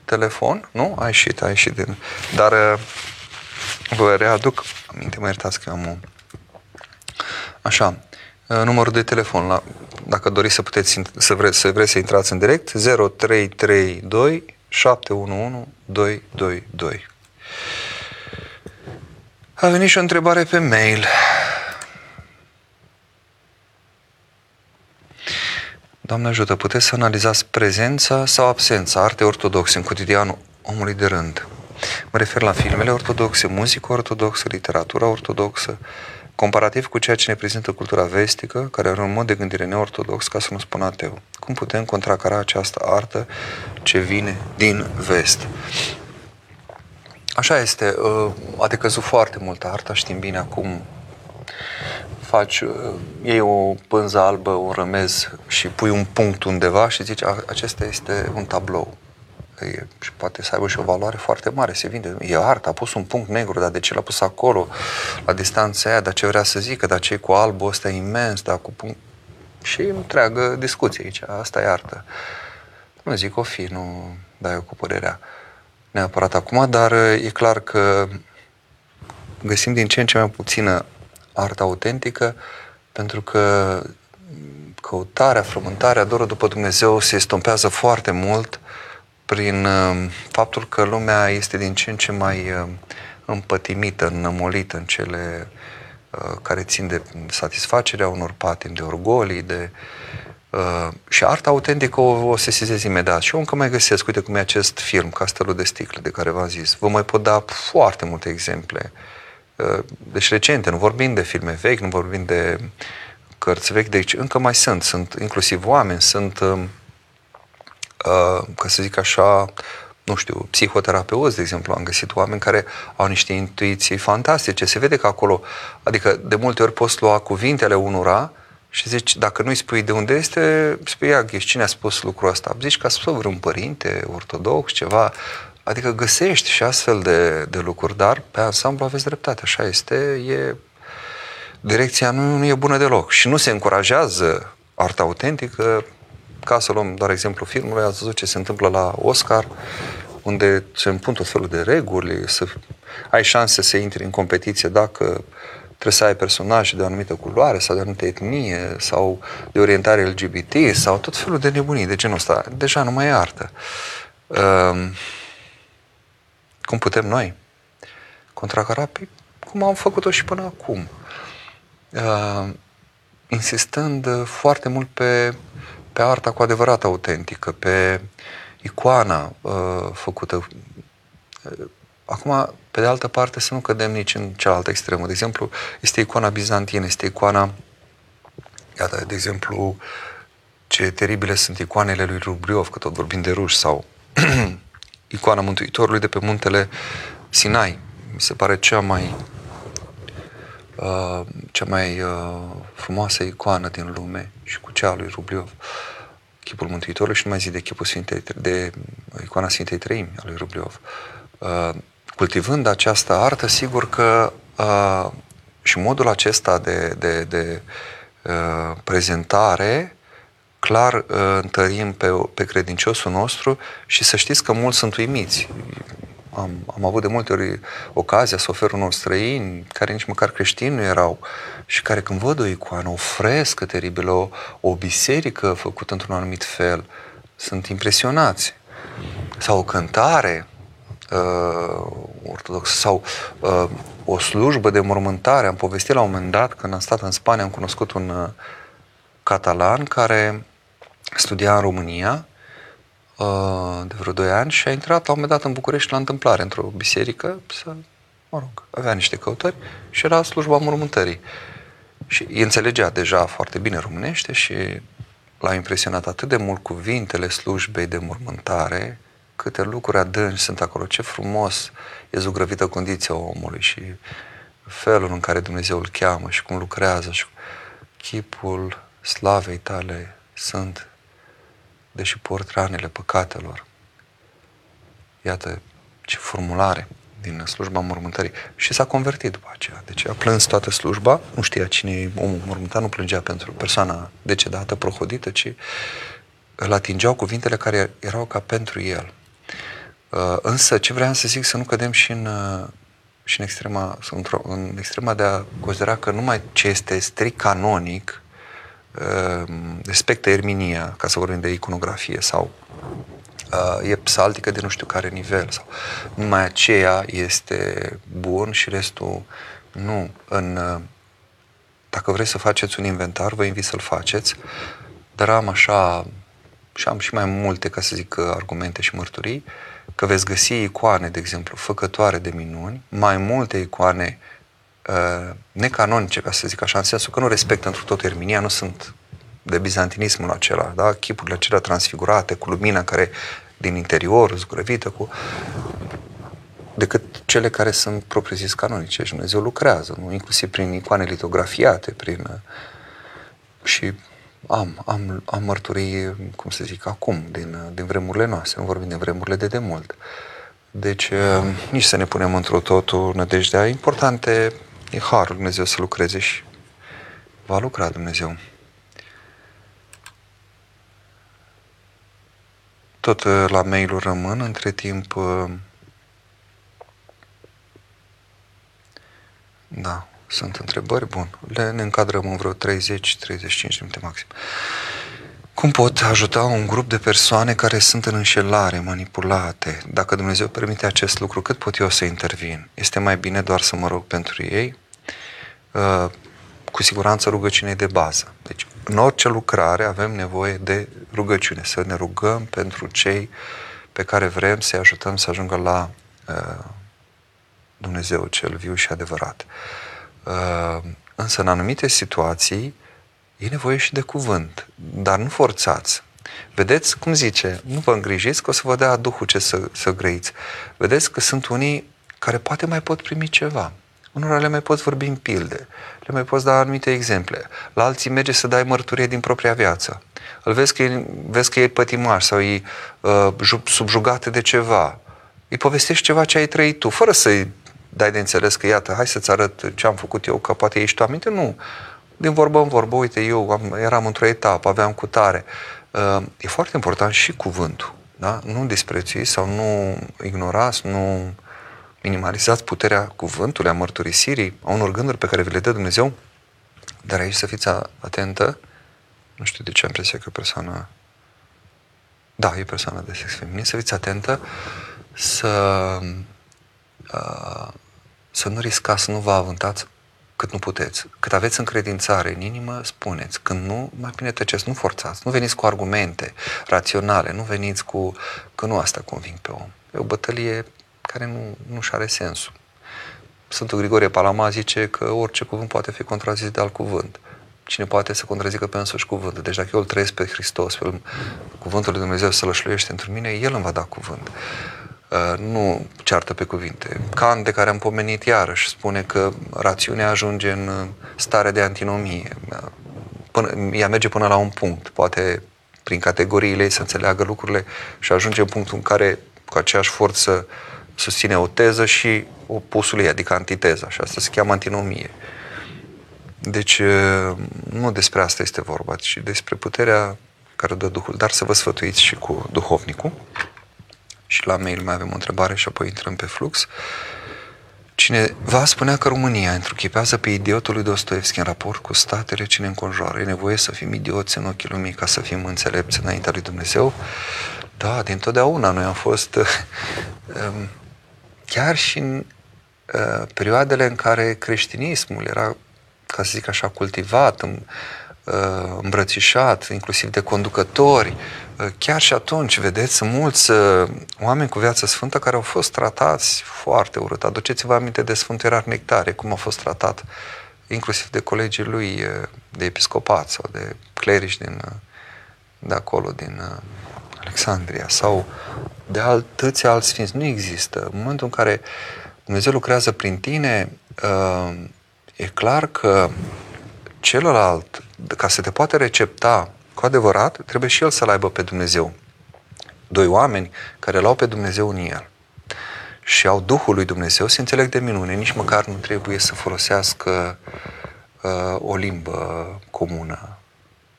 telefon, nu? A ieșit, a ieșit din... Dar uh, vă readuc, aminte, mă iertați că am un... Așa, uh, numărul de telefon, la, dacă doriți să puteți să vreți, să vreți să intrați în direct, 0332 711 222. A venit și o întrebare pe mail. Doamne ajută, puteți să analizați prezența sau absența artei ortodoxe în cotidianul omului de rând. Mă refer la filmele ortodoxe, muzică ortodoxă, literatura ortodoxă, comparativ cu ceea ce ne prezintă cultura vestică, care are un mod de gândire neortodox, ca să nu spun ateu. Cum putem contracara această artă ce vine din vest? Așa este, uh, a decăzut foarte mult arta, știm bine acum faci, uh, iei o pânză albă, un rămez și pui un punct undeva și zici, acesta este un tablou. E, și poate să aibă și o valoare foarte mare, se vinde. E artă, a pus un punct negru, dar de ce l-a pus acolo, la distanța aia, dar ce vrea să zică, dar ce cu albul ăsta imens, dar cu punct... Și întreagă discuție aici, asta e artă. Nu zic o fi, nu dai eu cu părerea neapărat acum, dar e clar că găsim din ce în ce mai puțină arta autentică, pentru că căutarea, frământarea, dorul după Dumnezeu se estompează foarte mult prin uh, faptul că lumea este din ce în ce mai uh, împătimită, înămolită în cele uh, care țin de satisfacerea unor patimi, de orgolii, de Uh, și arta autentică o, o sesizez imediat. Și eu încă mai găsesc, uite cum e acest film, Castelul de sticlă, de care v-am zis. Vă mai pot da foarte multe exemple uh, Uh, deci recente, nu vorbim de filme vechi, nu vorbim de cărți vechi, deci încă mai sunt, sunt inclusiv oameni, sunt, um, uh, ca să zic așa, nu știu, psihoterapeuți, de exemplu, am găsit oameni care au niște intuiții fantastice. Se vede că acolo, adică de multe ori poți lua cuvintele unora și zici, dacă nu-i spui de unde este, spui, ia, cine a spus lucrul ăsta? Zici că a spus vreun părinte ortodox, ceva, Adică găsești și astfel de, de lucruri, dar pe ansamblu aveți dreptate, așa este, e, direcția nu, nu e bună deloc și nu se încurajează arta autentică, ca să luăm doar exemplu filmului, ați văzut ce se întâmplă la Oscar, unde se împun tot felul de reguli, să ai șanse să intri în competiție dacă trebuie să ai personaje de o anumită culoare sau de o anumită etnie sau de orientare LGBT sau tot felul de nebunii de genul ăsta. Deja nu mai e artă. Um, cum putem noi contracara? Păi, cum am făcut-o și până acum. Uh, insistând foarte mult pe, pe arta cu adevărat autentică, pe icoana uh, făcută. Acum, pe de altă parte, să nu cădem nici în cealaltă extremă. De exemplu, este icoana bizantină, este icoana, iată, de exemplu, ce teribile sunt icoanele lui Rubliov, că tot vorbim de ruși, sau icoana Mântuitorului de pe muntele Sinai. Mi se pare cea mai uh, cea mai uh, frumoasă icoană din lume și cu cea a lui Rubliov. Chipul Mântuitorului și nu mai zi de chipul Sfintei, de icoana Sfintei Treimi a lui Rubliov. Uh, cultivând această artă, sigur că uh, și modul acesta de, de, de uh, prezentare clar uh, întărim pe, pe credinciosul nostru și să știți că mulți sunt uimiți. Am, am avut de multe ori ocazia să ofer unor străini care nici măcar creștini nu erau și care când văd o icoană, o frescă teribilă, o, o biserică făcută într-un anumit fel, sunt impresionați. Sau o cântare uh, ortodoxă sau uh, o slujbă de mormântare. Am povestit la un moment dat, când am stat în Spania, am cunoscut un uh, catalan care studia în România uh, de vreo 2 ani și a intrat la un moment dat în București la întâmplare într-o biserică să, mă rog, avea niște căutări și era slujba mormântării. Și îi înțelegea deja foarte bine românește și l-a impresionat atât de mult cuvintele slujbei de mormântare, câte lucruri adânci sunt acolo, ce frumos e zugrăvită condiția omului și felul în care Dumnezeu îl cheamă și cum lucrează și chipul slavei tale sunt deși port ranele păcatelor. Iată ce formulare din slujba mormântării. Și s-a convertit după aceea. Deci a plâns toată slujba, nu știa cine e omul mormântat, nu plângea pentru persoana decedată, prohodită, ci îl atingeau cuvintele care erau ca pentru el. Uh, însă, ce vreau să zic, să nu cădem și în, uh, și în, extrema, în extrema de a considera că numai ce este strict canonic uh, respectă erminia, ca să vorbim de iconografie, sau e psaltică de nu știu care nivel, sau numai aceea este bun și restul nu. În, dacă vreți să faceți un inventar, vă invit să-l faceți, dar am așa, și am și mai multe, ca să zic, argumente și mărturii, uh, că veți găsi icoane, de exemplu, făcătoare de minuni, mai multe icoane uh, necanonice, ca să zic așa, în sensul că nu respectă într tot Erminia, nu sunt de bizantinismul acela, da? chipurile acelea transfigurate, cu lumina care din interior, zgrăvită, cu decât cele care sunt propriu-zis canonice și Dumnezeu lucrează, nu? inclusiv prin icoane litografiate, prin uh, și am, am, am mărturii, cum să zic, acum, din, din vremurile noastre, nu vorbim de vremurile de demult. Deci, uh, nici să ne punem într-o totul nădejdea. Important e, e harul Dumnezeu să lucreze și va lucra Dumnezeu. Tot uh, la mail rămân, între timp, uh, da, sunt întrebări? Bun. Le ne încadrăm în vreo 30-35 minute maxim. Cum pot ajuta un grup de persoane care sunt în înșelare, manipulate? Dacă Dumnezeu permite acest lucru, cât pot eu să intervin? Este mai bine doar să mă rog pentru ei? Uh, cu siguranță rugăciune de bază. Deci, în orice lucrare avem nevoie de rugăciune, să ne rugăm pentru cei pe care vrem să-i ajutăm să ajungă la uh, Dumnezeu cel viu și adevărat. Uh, însă în anumite situații e nevoie și de cuvânt, dar nu forțați. Vedeți cum zice, nu vă îngrijiți că o să vă dea Duhul ce să, să grăiți. Vedeți că sunt unii care poate mai pot primi ceva. Unora le mai poți vorbi în pilde, le mai poți da anumite exemple. La alții merge să dai mărturie din propria viață. Îl vezi că e, vezi că e pătimaș sau e uh, subjugat de ceva îi povestești ceva ce ai trăit tu, fără să-i dai de înțeles că, iată, hai să-ți arăt ce am făcut eu, că poate ești tu aminte. Nu. Din vorbă în vorbă, uite, eu am, eram într-o etapă, aveam cu tare. Uh, e foarte important și cuvântul. Da? Nu disprețuiți sau nu ignorați, nu minimalizați puterea cuvântului, a mărturisirii, a unor gânduri pe care vi le dă Dumnezeu, dar aici să fiți atentă. Nu știu de ce am impresia că persoana... Da, e persoana de sex feminin. Să fiți atentă să, uh, să nu riscați, să nu vă avântați cât nu puteți. Cât aveți încredințare în inimă, spuneți. Când nu, mai bine tăceți, nu forțați. Nu veniți cu argumente raționale, nu veniți cu că nu asta conving pe om. E o bătălie care nu, nu și are sensul. Sfântul Grigorie Palama zice că orice cuvânt poate fi contrazis de alt cuvânt. Cine poate să contrazică pe însuși cuvântul. Deci dacă eu îl trăiesc pe Hristos, pe cuvântul lui Dumnezeu să lășluiește într mine, El îmi va da cuvânt. Uh, nu ceartă pe cuvinte. Kant, de care am pomenit iarăși, spune că rațiunea ajunge în uh, stare de antinomie. Uh, până, ea merge până la un punct. Poate prin categoriile ei să înțeleagă lucrurile și ajunge în punctul în care cu aceeași forță susține o teză și opusul ei, adică antiteza. Și asta se cheamă antinomie. Deci nu despre asta este vorba, ci despre puterea care dă Duhul. Dar să vă sfătuiți și cu duhovnicul și la mail mai avem o întrebare și apoi intrăm pe flux. Cineva spunea că România întruchipează pe idiotul lui Dostoevski în raport cu statele ce ne înconjoară. E nevoie să fim idioți în ochii lumii ca să fim înțelepți înaintea lui Dumnezeu? Da, din totdeauna noi am fost um, chiar și în uh, perioadele în care creștinismul era, ca să zic așa, cultivat, uh, îmbrățișat, inclusiv de conducători, chiar și atunci, vedeți, sunt mulți uh, oameni cu viață sfântă care au fost tratați foarte urât. Aduceți-vă aminte de Sfântul Erar Nectare, cum a fost tratat inclusiv de colegii lui uh, de episcopat sau de clerici din, uh, de acolo, din Alexandria sau de atâția alți sfinți. Nu există. În momentul în care Dumnezeu lucrează prin tine, e clar că celălalt, ca să te poate recepta cu adevărat, trebuie și el să-L aibă pe Dumnezeu. Doi oameni care l-au pe Dumnezeu în el și au Duhul lui Dumnezeu se înțeleg de minune, nici măcar nu trebuie să folosească uh, o limbă comună.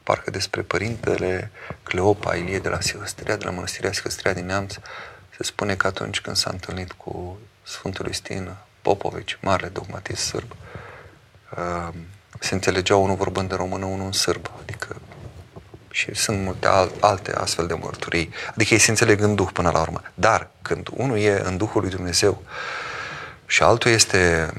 Parcă despre părintele Cleopa Ilie de la Sihăstria, de la Mănăstirea Sihăstria din Neamț, se spune că atunci când s-a întâlnit cu Sfântul Istin Popovici, mare dogmatist sârb, uh, se înțelegeau unul vorbând în română, unul în sârbă, adică și sunt multe alte astfel de mărturii. Adică ei se înțeleg în Duh până la urmă. Dar când unul e în Duhul lui Dumnezeu și altul este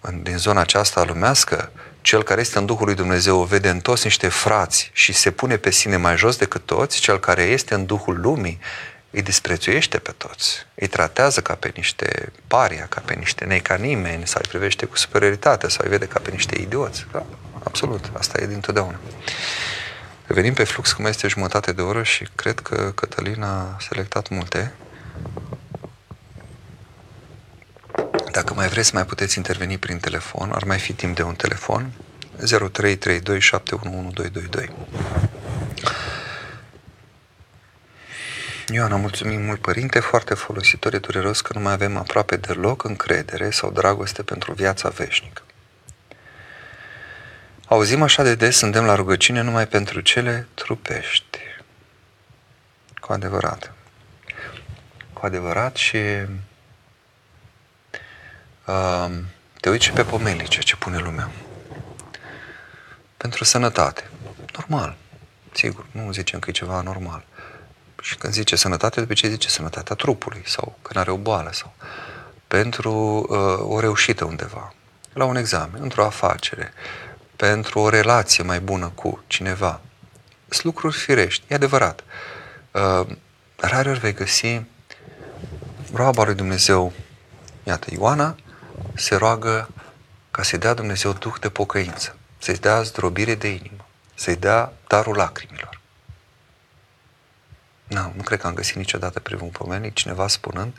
în, din zona aceasta lumească, cel care este în Duhul lui Dumnezeu vede în toți niște frați și se pune pe sine mai jos decât toți, cel care este în Duhul lumii îi disprețuiește pe toți, îi tratează ca pe niște paria, ca pe niște nei ca nimeni, sau îi privește cu superioritate, sau îi vede ca pe niște idioți. Da, absolut, asta e dintotdeauna. Venim pe flux cum este jumătate de oră și cred că Cătălin a selectat multe. Dacă mai vreți, mai puteți interveni prin telefon. Ar mai fi timp de un telefon. 0332711222. Ioana, mulțumim mult, părinte, foarte folositor, e dureros că nu mai avem aproape deloc încredere sau dragoste pentru viața veșnică. Auzim așa de des, suntem la rugăciune numai pentru cele trupești. Cu adevărat. Cu adevărat și uh, te uiți și pe pomelice ce pune lumea. Pentru sănătate. Normal. Sigur, nu zicem că e ceva normal. Și când zice sănătate, de ce zice sănătatea trupului sau când are o boală sau pentru uh, o reușită undeva, la un examen, într-o afacere, pentru o relație mai bună cu cineva. Sunt lucruri firești, e adevărat. Uh, rar ori vei găsi roaba lui Dumnezeu. Iată, Ioana se roagă ca să-i dea Dumnezeu duh de pocăință, să-i dea zdrobire de inimă, să-i dea darul lacrimilor. Nu, nu cred că am găsit niciodată pe un pomenic cineva spunând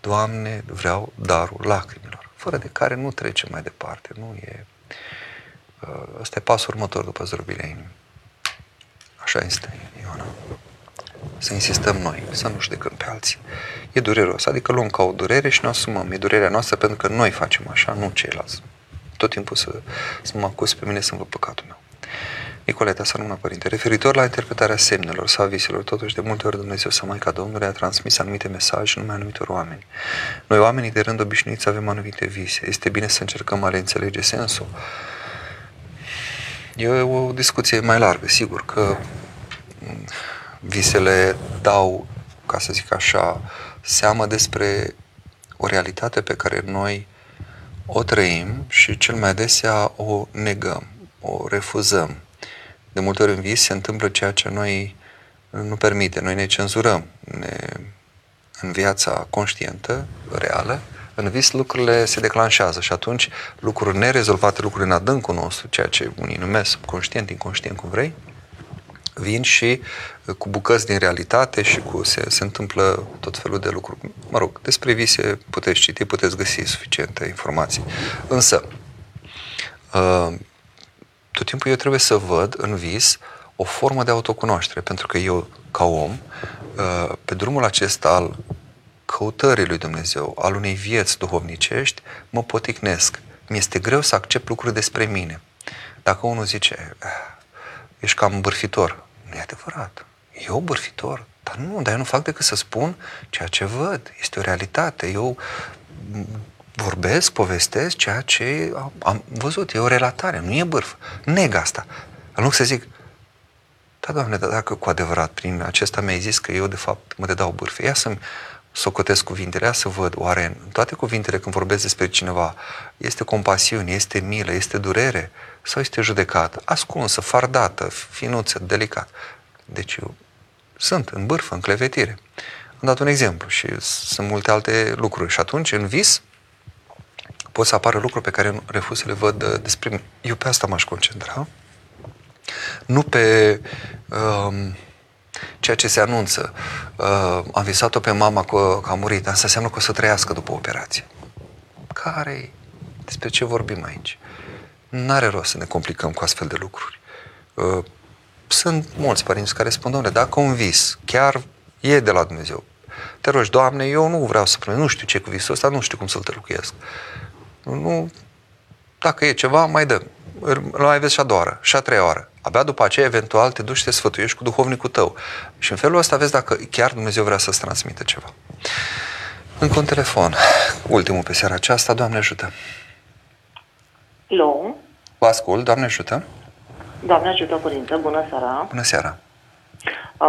Doamne, vreau darul lacrimilor, fără de care nu trece mai departe, nu e Ăsta e pasul următor după zdrobirea inimii. Așa este, Ioana. să insistăm noi, să nu judecăm pe alții. E dureros, adică luăm ca o durere și ne asumăm. E durerea noastră pentru că noi facem așa, nu ceilalți. Tot timpul să, să mă acuz pe mine să-mi văd păcatul meu. Nicoleta Sarmuna Părinte, referitor la interpretarea semnelor sau viselor, totuși de multe ori Dumnezeu sau Maica Domnului a transmis anumite mesaje numai anumitor oameni. Noi oamenii de rând obișnuiți avem anumite vise. Este bine să încercăm a le înțelege sensul. E o discuție mai largă, sigur că visele dau, ca să zic așa, seamă despre o realitate pe care noi o trăim și cel mai adesea o negăm, o refuzăm. De multe ori în vis se întâmplă ceea ce noi nu permite. Noi ne cenzurăm ne, în viața conștientă, reală, în vis lucrurile se declanșează și atunci lucruri nerezolvate, lucruri în adâncul nostru, ceea ce unii numesc subconștient, inconștient, cum vrei, vin și uh, cu bucăți din realitate și cu se, se întâmplă tot felul de lucruri. Mă rog, despre vise puteți citi, puteți găsi suficiente informații. Însă, uh, tot timpul eu trebuie să văd în vis o formă de autocunoaștere, pentru că eu, ca om, uh, pe drumul acesta al căutării lui Dumnezeu, al unei vieți duhovnicești, mă poticnesc. Mi-este greu să accept lucruri despre mine. Dacă unul zice, ah, ești cam bârfitor, nu e adevărat. Eu bârfitor? Dar nu, dar eu nu fac decât să spun ceea ce văd. Este o realitate. Eu vorbesc, povestesc ceea ce am văzut. E o relatare, nu e bârf. Neg asta. În loc să zic, da, Doamne, dar dacă cu adevărat prin acesta mi-ai zis că eu, de fapt, mă dedau bârfe, ia să-mi socotesc cuvintele, ia să văd, oare în toate cuvintele când vorbesc despre cineva, este compasiune, este milă, este durere sau este judecată, ascunsă, fardată, finuță, delicat. Deci eu sunt în bârfă, în clevetire. Am dat un exemplu și sunt multe alte lucruri. Și atunci, în vis, pot să apară lucruri pe care refuz să le văd uh, despre mine. Eu pe asta m-aș concentra. Nu pe um, ceea ce se anunță. Uh, am visat-o pe mama că, că a murit. Asta înseamnă că o să trăiască după operație. care Despre ce vorbim aici? N-are rost să ne complicăm cu astfel de lucruri. Uh, sunt mulți părinți care spun, domnule, dacă un vis chiar e de la Dumnezeu, te rogi, Doamne, eu nu vreau să primesc, nu știu ce cu visul ăsta, nu știu cum să-l tălcuiesc. Nu, dacă e ceva, mai dăm. Îl mai vezi și a doua oară, și a treia oară. Abia după aceea, eventual, te duci și te sfătuiești cu duhovnicul tău. Și în felul ăsta vezi dacă chiar Dumnezeu vrea să-ți transmită ceva. Încă un telefon. Ultimul pe seara aceasta. Doamne ajută. Hello. Vă ascult. Doamne ajută. Doamne ajută, Părinte. Bună seara. Bună seara.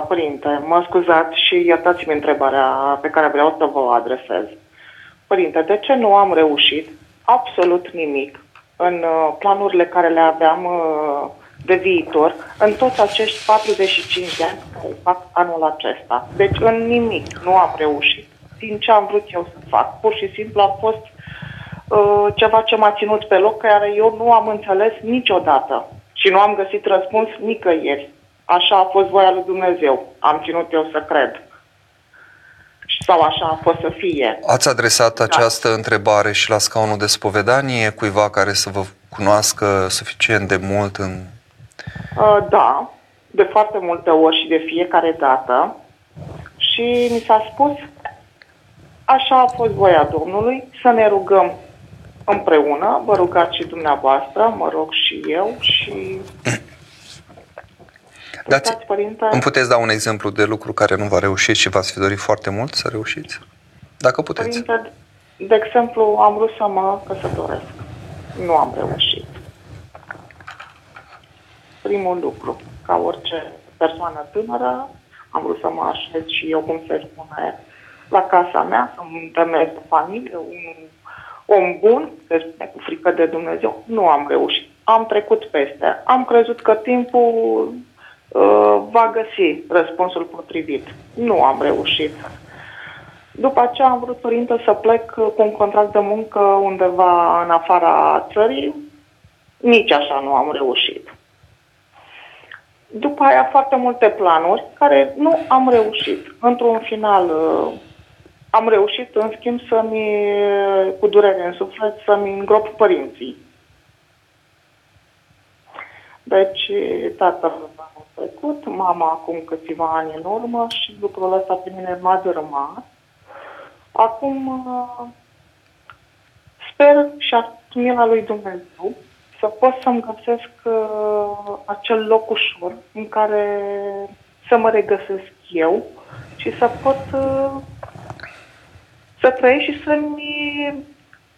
Părinte, mă scuzați și iertați-mi întrebarea pe care vreau să vă adresez. Părinte, de ce nu am reușit absolut nimic în uh, planurile care le aveam uh, de viitor în toți acești 45 de ani care fac anul acesta. Deci în nimic nu am reușit din ce am vrut eu să fac. Pur și simplu a fost uh, ceva ce m-a ținut pe loc, care eu nu am înțeles niciodată și nu am găsit răspuns nicăieri. Așa a fost voia lui Dumnezeu. Am ținut eu să cred. Sau așa a fost să fie. Ați adresat da. această întrebare și la scaunul de spovedanie cuiva care să vă cunoască suficient de mult în Uh, da, de foarte multe ori și de fiecare dată. Și mi s-a spus, așa a fost voia Domnului, să ne rugăm împreună, vă rugați și dumneavoastră, mă rog și eu și... Dați, părinte, îmi puteți da un exemplu de lucru care nu va reuși și v-ați fi dorit foarte mult să reușiți? Dacă puteți. Părinte, de exemplu, am vrut să mă căsătoresc. Nu am reușit primul lucru. Ca orice persoană tânără, am vrut să mă așez și eu, cum se spune, la casa mea, să-mi temez de familie, un om bun, se spune cu frică de Dumnezeu. Nu am reușit. Am trecut peste. Am crezut că timpul uh, va găsi răspunsul potrivit. Nu am reușit. După aceea am vrut, părinte, să plec cu un contract de muncă undeva în afara țării. Nici așa nu am reușit. După aia foarte multe planuri care nu am reușit. Într-un final uh, am reușit, în schimb, să-mi, cu durere în suflet, să-mi îngrop părinții. Deci, tatăl trecut, mama acum câțiva ani în urmă și lucrul ăsta pe mine m-a dărâmat. Acum uh, sper și mila lui Dumnezeu să pot să-mi găsesc uh, acel loc ușor în care să mă regăsesc eu și să pot uh, să trăiesc și să-mi,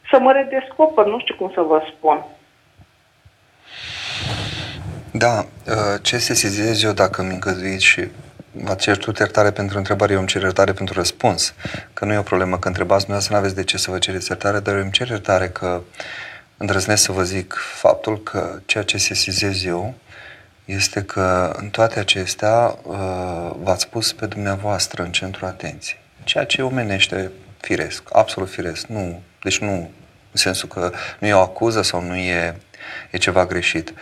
să mă redescoper, nu știu cum să vă spun. Da, uh, ce se sesizez eu dacă mi îngăduiți și vă cer tu iertare pentru întrebare, eu îmi cer iertare pentru răspuns. Că nu e o problemă că întrebați dumneavoastră, nu aveți de ce să vă cereți iertare, dar eu îmi cer iertare că îndrăznesc să vă zic faptul că ceea ce se sesizez eu este că în toate acestea uh, v-ați pus pe dumneavoastră în centrul atenției. Ceea ce omenește firesc, absolut firesc. Nu, deci nu în sensul că nu e o acuză sau nu e, e ceva greșit.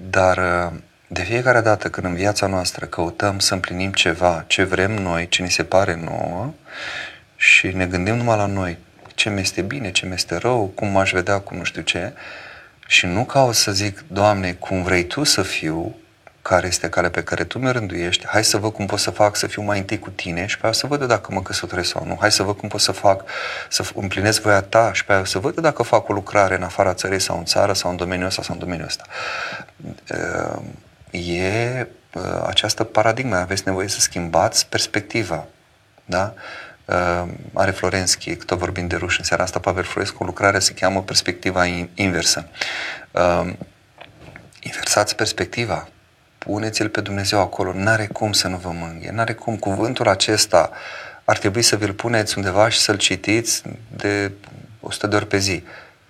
Dar uh, de fiecare dată când în viața noastră căutăm să împlinim ceva, ce vrem noi, ce ni se pare nouă și ne gândim numai la noi, ce mi este bine, ce mi este rău, cum m-aș vedea, cum nu știu ce, și nu caut să zic, Doamne, cum vrei Tu să fiu, care este calea pe care tu mi-o rânduiești, hai să văd cum pot să fac să fiu mai întâi cu tine și pe aia să văd dacă mă căsătoresc sau nu, hai să văd cum pot să fac să împlinesc voia ta și pe aia să văd dacă fac o lucrare în afara țării sau în țară sau în domeniul ăsta sau în domeniul ăsta. E această paradigmă, aveți nevoie să schimbați perspectiva. Da? are Florenski, tot vorbind de ruși în seara asta, Pavel Florescu, o lucrare se cheamă Perspectiva inversă. Inversați perspectiva puneți-L pe Dumnezeu acolo, n-are cum să nu vă mânghe, n-are cum. Cuvântul acesta ar trebui să vi-l puneți undeva și să-l citiți de 100 de ori pe zi.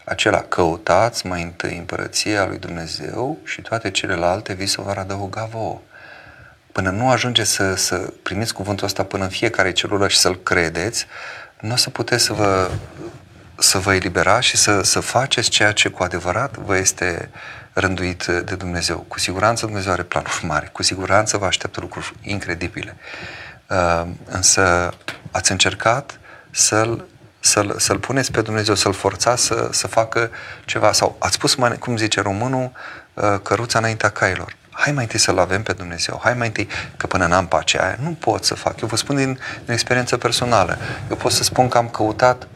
Acela, căutați mai întâi împărăția lui Dumnezeu și toate celelalte vi se vor adăuga vouă. Până nu ajungeți să, să primiți cuvântul ăsta până în fiecare celulă și să-l credeți, nu o să puteți să vă, să vă eliberați și să, să faceți ceea ce cu adevărat vă este rânduit de Dumnezeu. Cu siguranță Dumnezeu are planuri mari, cu siguranță vă așteaptă lucruri incredibile. Uh, însă ați încercat să-l, să-l, să-l puneți pe Dumnezeu, să-l forțați să, să facă ceva. Sau ați pus, cum zice românul, uh, căruța înaintea cailor. Hai mai întâi să-L avem pe Dumnezeu, hai mai întâi, că până n-am pacea aia, nu pot să fac. Eu vă spun din, din experiență personală. Eu pot să spun că am căutat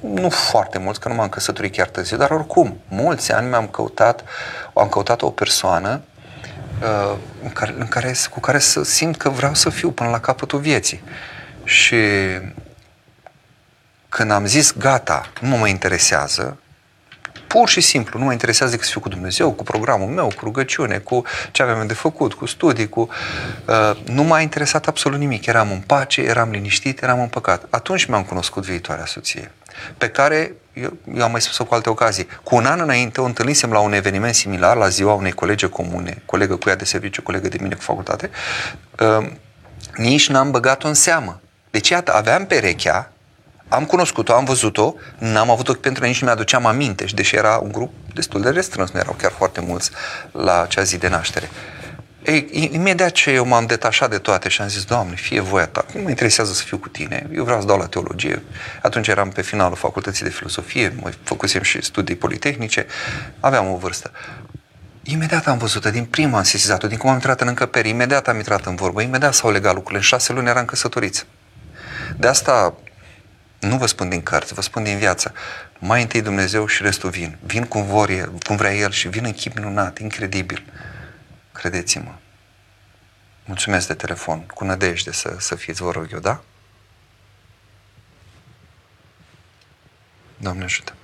nu foarte mulți, că nu m-am căsătorit chiar târziu, dar oricum, mulți ani mi-am căutat, am căutat o persoană uh, în care, în care, cu care să simt că vreau să fiu până la capătul vieții. Și când am zis, gata, nu mă mai interesează, pur și simplu, nu mă interesează decât să fiu cu Dumnezeu, cu programul meu, cu rugăciune, cu ce aveam de făcut, cu studii, cu... Uh, nu m-a interesat absolut nimic. Eram în pace, eram liniștit, eram împăcat. Atunci mi-am cunoscut viitoarea soție pe care eu, eu am mai spus-o cu alte ocazii. Cu un an înainte o întâlnisem la un eveniment similar, la ziua unei colege comune, colegă cu ea de serviciu, colegă de mine cu facultate, uh, nici n-am băgat-o în seamă. Deci, iată, aveam perechea, am cunoscut-o, am văzut-o, n-am avut ochi pentru ea, nici nu mi-aduceam aminte, și deși era un grup destul de restrâns, nu erau chiar foarte mulți la acea zi de naștere. Ei, imediat ce eu m-am detașat de toate și am zis, Doamne, fie voia ta, nu mă interesează să fiu cu tine, eu vreau să dau la teologie. Atunci eram pe finalul facultății de filosofie, mă făcusem și studii politehnice, aveam o vârstă. Imediat am văzut-o, din prima am sesizat-o, din cum am intrat în încăpere, imediat am intrat în vorbă, imediat s-au legat lucrurile, în șase luni eram căsătoriți. De asta nu vă spun din cărți, vă spun din viață. Mai întâi Dumnezeu și restul vin. Vin cum, vor el, cum vrea El și vin în chip minunat, incredibil. Credeți-mă. Mulțumesc de telefon, cu nădejde să, să fiți, vă rog eu, da? Doamne ajută.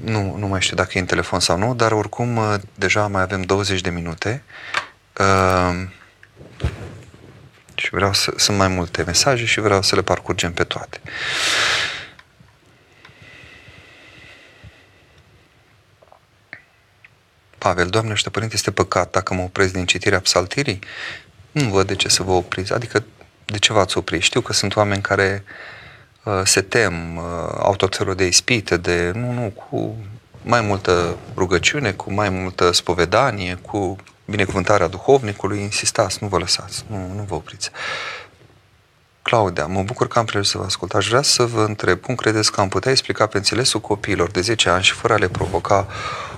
Nu, nu mai știu dacă e în telefon sau nu, dar oricum uh, deja mai avem 20 de minute. Uh, și vreau să, sunt mai multe mesaje și vreau să le parcurgem pe toate. Pavel, Doamne, ăștia părinte, este păcat dacă mă opresc din citirea psaltirii? Nu văd de ce să vă opriți. Adică, de ce v-ați opri? Știu că sunt oameni care uh, se tem, uh, au tot felul de ispite, de, nu, nu, cu mai multă rugăciune, cu mai multă spovedanie, cu binecuvântarea duhovnicului, insistați, nu vă lăsați, nu, nu vă opriți. Claudia, mă bucur că am prilejul să vă ascult. Aș vrea să vă întreb, cum credeți că am putea explica pe înțelesul copiilor de 10 ani și fără a le provoca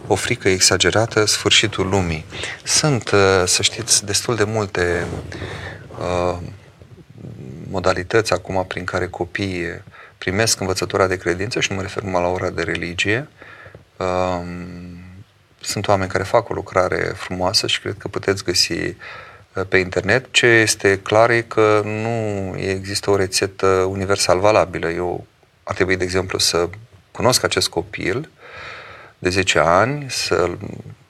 o frică exagerată sfârșitul lumii. Sunt, uh, să știți, destul de multe uh, modalități acum prin care copiii primesc învățătura de credință și nu mă refer numai la ora de religie. Uh, sunt oameni care fac o lucrare frumoasă și cred că puteți găsi uh, pe internet. Ce este clar e că nu există o rețetă universal valabilă. Eu ar trebui, de exemplu, să cunosc acest copil de 10 ani, să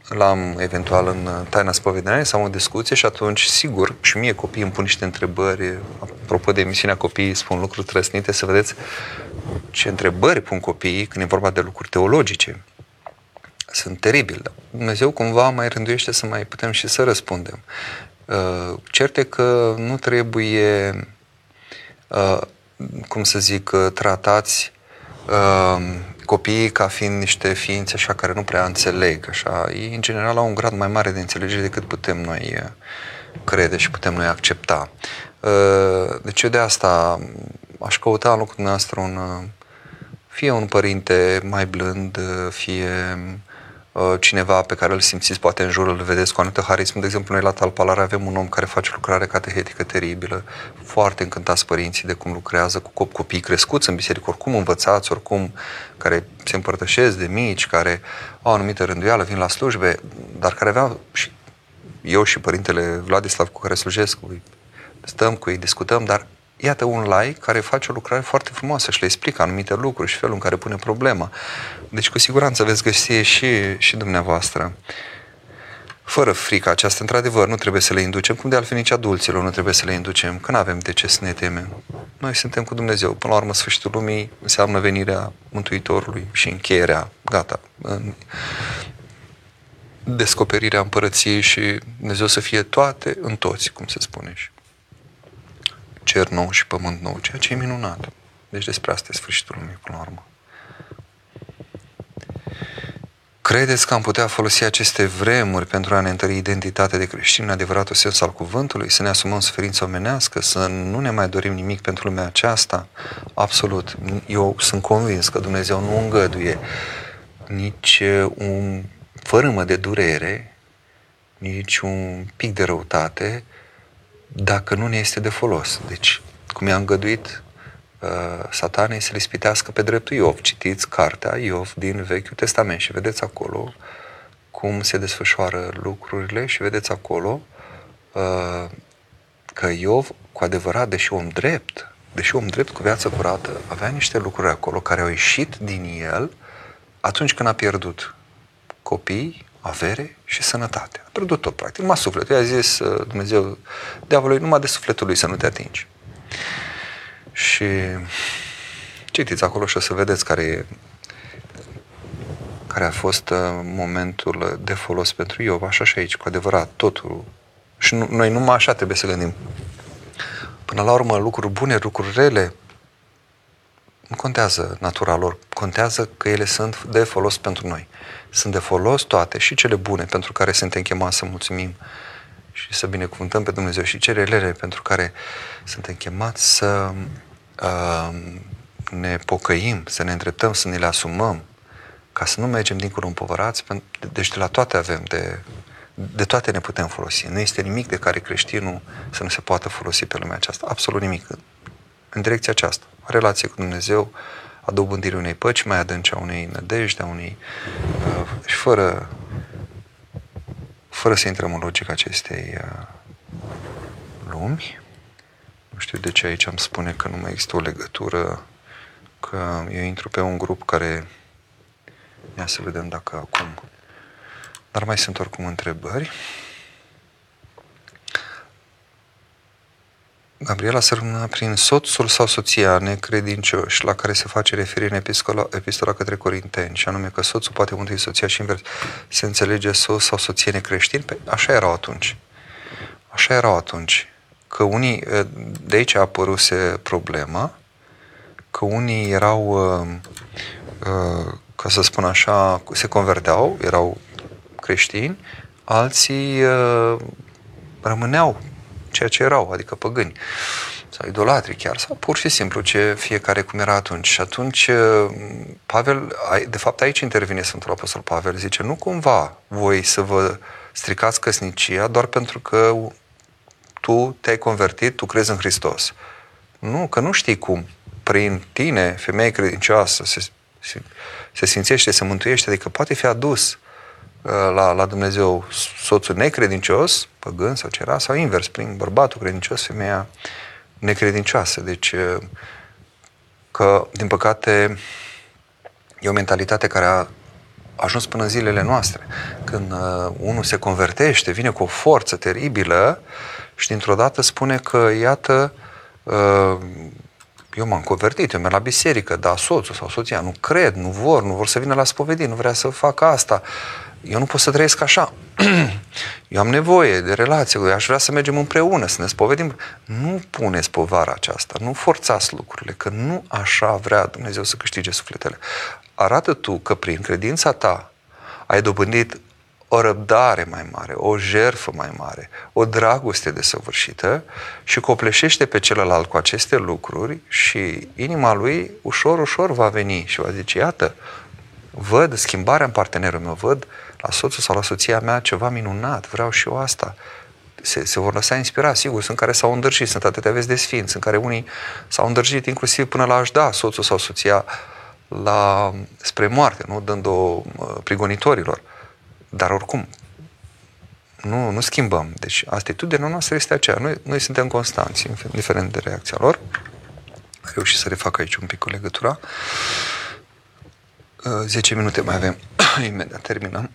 l-am eventual în taina spovedaniei sau în discuție și atunci, sigur, și mie copiii îmi pun niște întrebări. Apropo de emisiunea copiii, spun lucruri trăsnite, să vedeți ce întrebări pun copiii când e vorba de lucruri teologice. Sunt teribil. Dumnezeu cumva mai rânduiește să mai putem și să răspundem. Uh, certe că nu trebuie, uh, cum să zic, uh, tratați copiii ca fiind niște ființe așa care nu prea înțeleg. Așa. Ei, în general, au un grad mai mare de înțelegere decât putem noi crede și putem noi accepta. Deci eu de asta aș căuta în locul dumneavoastră un, fie un părinte mai blând, fie Uh, cineva pe care îl simțiți poate în jur, îl vedeți cu anumită harism. De exemplu, noi la Talpalare avem un om care face lucrare catehetică teribilă, foarte încântați părinții de cum lucrează cu copii crescuți în biserică, oricum învățați, oricum care se împărtășesc de mici, care au o anumită rânduială, vin la slujbe, dar care aveau și eu și părintele Vladislav cu care slujesc, stăm cu ei, discutăm, dar iată un like care face o lucrare foarte frumoasă și le explică anumite lucruri și felul în care pune problema. Deci cu siguranță veți găsi și, și dumneavoastră. Fără frica aceasta, într-adevăr, nu trebuie să le inducem, cum de altfel nici adulților nu trebuie să le inducem, că nu avem de ce să ne temem. Noi suntem cu Dumnezeu. Până la urmă, sfârșitul lumii înseamnă venirea Mântuitorului și încheierea, gata, în descoperirea împărăției și Dumnezeu să fie toate în toți, cum se spune și cer nou și pământ nou, ceea ce e minunat. Deci despre asta e sfârșitul lumii, până la urmă. Credeți că am putea folosi aceste vremuri pentru a ne întări identitatea de creștin în adevăratul sens al cuvântului, să ne asumăm suferința omenească, să nu ne mai dorim nimic pentru lumea aceasta? Absolut. Eu sunt convins că Dumnezeu nu îngăduie nici un fărâmă de durere, nici un pic de răutate, dacă nu ne este de folos. Deci, cum i-a îngăduit uh, satanei să le spitească pe dreptul Iov. Citiți cartea Iov din Vechiul Testament și vedeți acolo cum se desfășoară lucrurile și vedeți acolo uh, că Iov, cu adevărat, deși om drept, deși om drept cu viață curată, avea niște lucruri acolo care au ieșit din el atunci când a pierdut copii, avere și sănătate. A pierdut tot, practic. Numai sufletul. I-a zis uh, Dumnezeu diavolului, numai de sufletul lui să nu te atingi. Și citiți acolo și o să vedeți care e care a fost uh, momentul de folos pentru Iov, așa și aici, cu adevărat, totul. Și nu, noi numai așa trebuie să gândim. Până la urmă, lucruri bune, lucruri rele, nu contează natura lor, contează că ele sunt de folos pentru noi. Sunt de folos toate, și cele bune pentru care suntem chemați să mulțumim și să binecuvântăm pe Dumnezeu și cele rele pentru care suntem chemați să uh, ne pocăim, să ne îndreptăm, să ne le asumăm, ca să nu mergem dincolo împovărați, deci de la toate avem, de, de toate ne putem folosi. Nu este nimic de care creștinul să nu se poată folosi pe lumea aceasta. Absolut nimic. În direcția aceasta. Relație cu Dumnezeu, a dobândirii unei păci mai adânci, a unei nădejde, a unei... Uh, și fără, fără să intrăm în logica acestei uh, lumi. Nu știu de ce aici am spune că nu mai există o legătură, că eu intru pe un grup care... Ia să vedem dacă acum... Dar mai sunt oricum întrebări. Gabriela se rămână prin soțul sau soția necredincioși la care se face referire în epistola, epistola către Corinteni, și anume că soțul poate mântui soția și invers. Se înțelege soț sau soție necreștini? Păi așa erau atunci. Așa erau atunci. Că unii, de aici a apăruse problema, că unii erau, ca să spun așa, se converteau, erau creștini, alții rămâneau ceea ce erau, adică păgâni. sau idolatri chiar, sau pur și simplu ce fiecare cum era atunci. Și atunci uh, Pavel, de fapt aici intervine Sfântul Apostol Pavel, zice, nu cumva voi să vă stricați căsnicia doar pentru că tu te-ai convertit, tu crezi în Hristos. Nu, că nu știi cum. Prin tine, femeie credincioasă, se, se, se simțește, se mântuiește, adică poate fi adus uh, la, la Dumnezeu soțul necredincios, păgân sau ce era, sau invers, prin bărbatul credincios, femeia necredincioasă. Deci, uh, că, din păcate, e o mentalitate care a ajuns până în zilele noastre. Când uh, unul se convertește, vine cu o forță teribilă și dintr-o dată spune că, iată, uh, eu m-am convertit, eu merg la biserică, dar soțul sau soția nu cred, nu vor, nu vor să vină la spovedie, nu vrea să facă asta. Eu nu pot să trăiesc așa. Eu am nevoie de relație, eu aș vrea să mergem împreună, să ne spovedim. Nu puneți povara aceasta, nu forțați lucrurile, că nu așa vrea Dumnezeu să câștige sufletele. Arată tu că prin credința ta ai dobândit o răbdare mai mare, o jerfă mai mare, o dragoste desăvârșită și copleșește pe celălalt cu aceste lucruri și inima lui ușor, ușor va veni și va zice, iată, văd schimbarea în partenerul meu, văd la soțul sau la soția mea ceva minunat, vreau și eu asta. Se, se vor lăsa inspira, sigur, sunt care s-au îndrăgit, sunt atâtea vezi de sfinți, sunt care unii s-au îndrăgit inclusiv până la a-și da soțul sau soția la, spre moarte, nu dând-o prigonitorilor. Dar oricum, nu, nu schimbăm. Deci atitudinea noastră este aceea. Noi, noi suntem constanți, indiferent de reacția lor. Am reușit să refac aici un pic cu legătura. 10 minute mai avem. Imediat terminăm.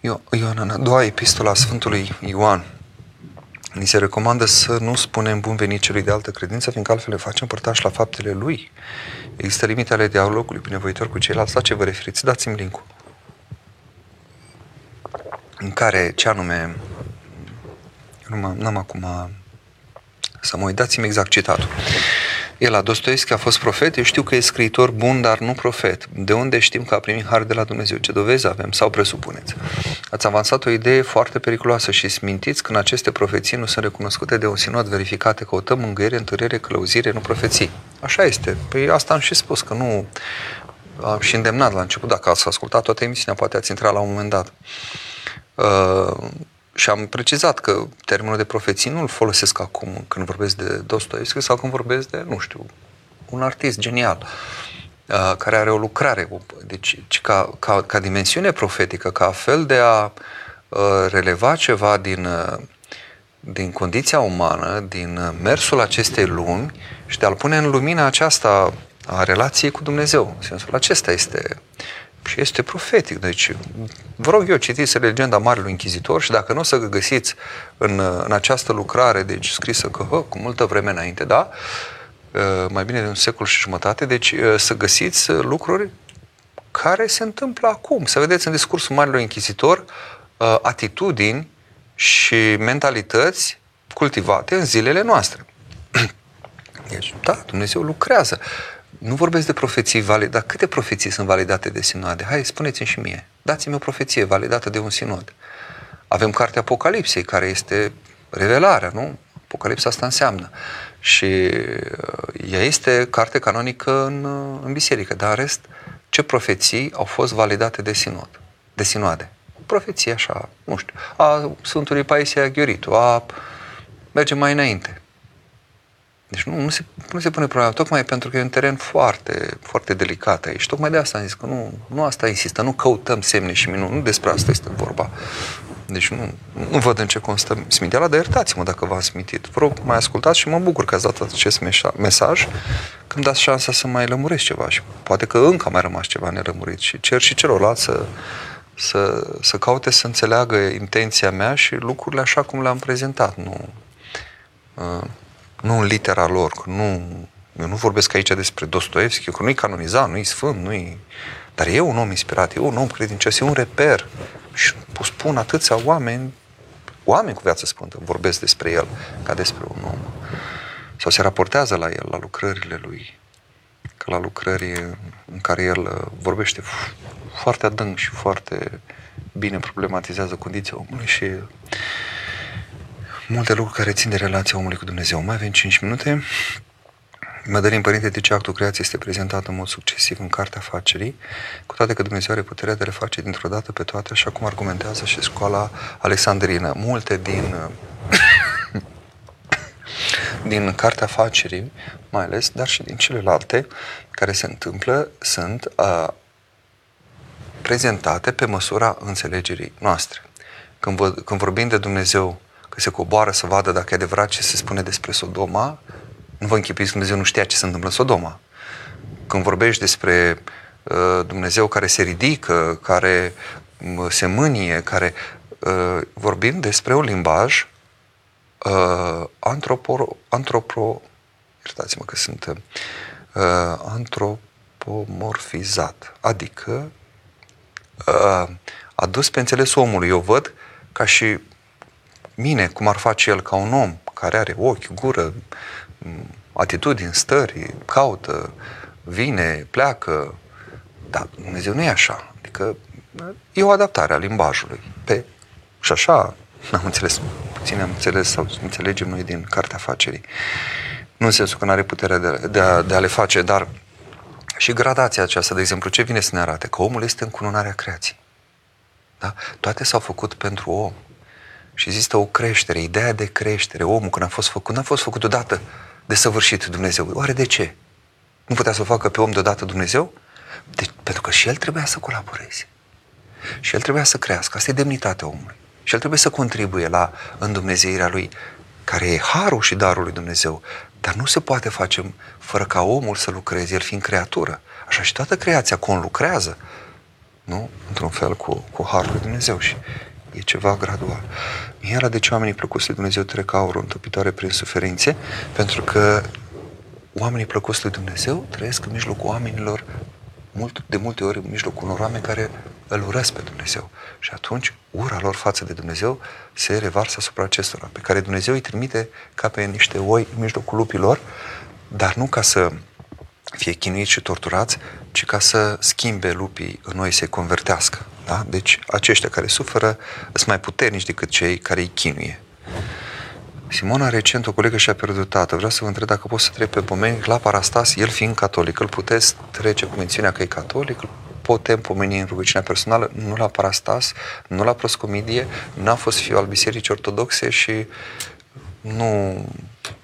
Ioan, în a doua epistola Sfântului Ioan, Ni se recomandă să nu spunem bun venit celui de altă credință, fiindcă altfel le facem părtași la faptele lui. Există limite ale dialogului binevoitor cu ceilalți. La ce vă referiți? Dați-mi link În care, ce anume, nu n-am acum să mă uit, dați-mi exact citatul. El, la Dostoevski, a fost profet, eu știu că e scriitor bun, dar nu profet. De unde știm că a primit har de la Dumnezeu? Ce dovezi avem sau presupuneți? Ați avansat o idee foarte periculoasă și smintiți când aceste profeții nu sunt recunoscute de un sinod verificate, căutăm mângâiere, întărire, călăuzire, nu profeții. Așa este. Păi asta am și spus, că nu am și îndemnat la început, dacă ați ascultat toată emisiunea, poate ați intrat la un moment dat. Uh, și am precizat că termenul de profeții nu îl folosesc acum când vorbesc de Dostoevski sau când vorbesc de, nu știu, un artist genial uh, care are o lucrare. Deci, ca, ca, ca dimensiune profetică, ca fel de a uh, releva ceva din, uh, din condiția umană, din mersul acestei lumi și de a-l pune în lumina aceasta a relației cu Dumnezeu. În sensul acesta este și este profetic. Deci, vă rog eu, citiți legenda Marelui Inchizitor și dacă nu o să găsiți în, în această lucrare, deci scrisă că, hă, cu multă vreme înainte, da, ă, mai bine de un secol și jumătate, deci ă, să găsiți lucruri care se întâmplă acum. Să vedeți în discursul Marelui Inchizitor ă, atitudini și mentalități cultivate în zilele noastre. Deci, da, Dumnezeu lucrează nu vorbesc de profeții valide, dar câte profeții sunt validate de sinoade? Hai, spuneți-mi și mie. Dați-mi o profeție validată de un sinod. Avem cartea Apocalipsei, care este revelarea, nu? Apocalipsa asta înseamnă. Și uh, ea este carte canonică în, uh, în biserică, dar în rest, ce profeții au fost validate de sinod, de sinoade? Profeții așa, nu știu, a Sfântului Paisia Ghioritu, a mergem mai înainte. Deci nu, nu, se, nu se pune problema, tocmai pentru că e un teren foarte, foarte delicat aici. Tocmai de asta am zis că nu, nu asta insistă, nu căutăm semne și minuni, nu despre asta este vorba. Deci nu, nu văd în ce constă sminteala, dar iertați-mă dacă v-am smitit. Vă rog, mai ascultați și mă bucur că ați dat acest mesaj când dați șansa să mai lămuresc ceva și poate că încă a mai rămas ceva nelămurit și cer și celorlalți să, să, să caute să înțeleagă intenția mea și lucrurile așa cum le-am prezentat. Nu, uh, nu în litera lor, că nu, eu nu vorbesc aici despre Dostoevski, că nu-i canonizat, nu-i sfânt, nu-i... Dar e un om inspirat, e un om credincios, e un reper. Și spun atâția oameni, oameni cu viață sfântă, vorbesc despre el ca despre un om. Sau se raportează la el, la lucrările lui, ca la lucrări în care el vorbește foarte adânc și foarte bine problematizează condiția omului și multe lucruri care țin de relația omului cu Dumnezeu. Mai avem 5 minute. Mădălin Părinte, de ce actul creației este prezentat în mod succesiv în Cartea Facerii, cu toate că Dumnezeu are puterea de a le face dintr-o dată pe toate, așa cum argumentează și școala alexandrină. Multe din din Cartea Facerii, mai ales, dar și din celelalte care se întâmplă, sunt uh, prezentate pe măsura înțelegerii noastre. Când, vă, când vorbim de Dumnezeu că se coboară să vadă dacă e adevărat ce se spune despre Sodoma, nu vă închipuiți că Dumnezeu nu știa ce se întâmplă în Sodoma. Când vorbești despre uh, Dumnezeu care se ridică, care uh, se mânie, care uh, vorbim despre un limbaj uh, antropo, antropo, iertați-mă că sunt uh, antropomorfizat, adică uh, adus pe înțeles omului. Eu văd ca și mine, cum ar face el ca un om care are ochi, gură, atitudini, stări, caută, vine, pleacă. Dar Dumnezeu nu e așa. Adică e o adaptare a limbajului. Pe, și așa n-am înțeles, puțin am înțeles sau înțelegem noi din Cartea Facerii. Nu în sensul că nu are puterea de, de, a, de a le face, dar și gradația aceasta, de exemplu, ce vine să ne arate? Că omul este încununarea creației. Da? Toate s-au făcut pentru om. Și există o creștere, ideea de creștere. Omul, când a fost făcut, n-a fost făcut odată de săvârșit Dumnezeu. Oare de ce? Nu putea să o facă pe om deodată Dumnezeu? De, pentru că și el trebuia să colaboreze. Și el trebuia să crească. Asta e demnitatea omului. Și el trebuie să contribuie la îndumnezeirea lui, care e harul și darul lui Dumnezeu. Dar nu se poate face fără ca omul să lucreze, el fiind creatură. Așa și toată creația conlucrează, nu? Într-un fel cu, cu harul lui Dumnezeu și e ceva gradual. Era de ce oamenii plăcuți lui Dumnezeu trec aurul întâmpitoare prin suferințe, pentru că oamenii plăcuți lui Dumnezeu trăiesc în mijlocul oamenilor mult, de multe ori în mijlocul unor oameni care îl urăsc pe Dumnezeu. Și atunci ura lor față de Dumnezeu se revarsă asupra acestora, pe care Dumnezeu îi trimite ca pe niște oi în mijlocul lupilor, dar nu ca să fie chinuiți și torturați, ci ca să schimbe lupii în noi, să-i convertească. Da? Deci aceștia care suferă sunt mai puternici decât cei care îi chinuie. Simona recent, o colegă și-a pierdut tată. Vreau să vă întreb dacă pot să trec pe pomeni la Parastas, el fiind catolic. Îl puteți trece cu mențiunea că e catolic, îl putem pomeni în rugăciunea personală, nu la Parastas, nu la proscomidie, n-a fost fiu al Bisericii Ortodoxe și nu Uh,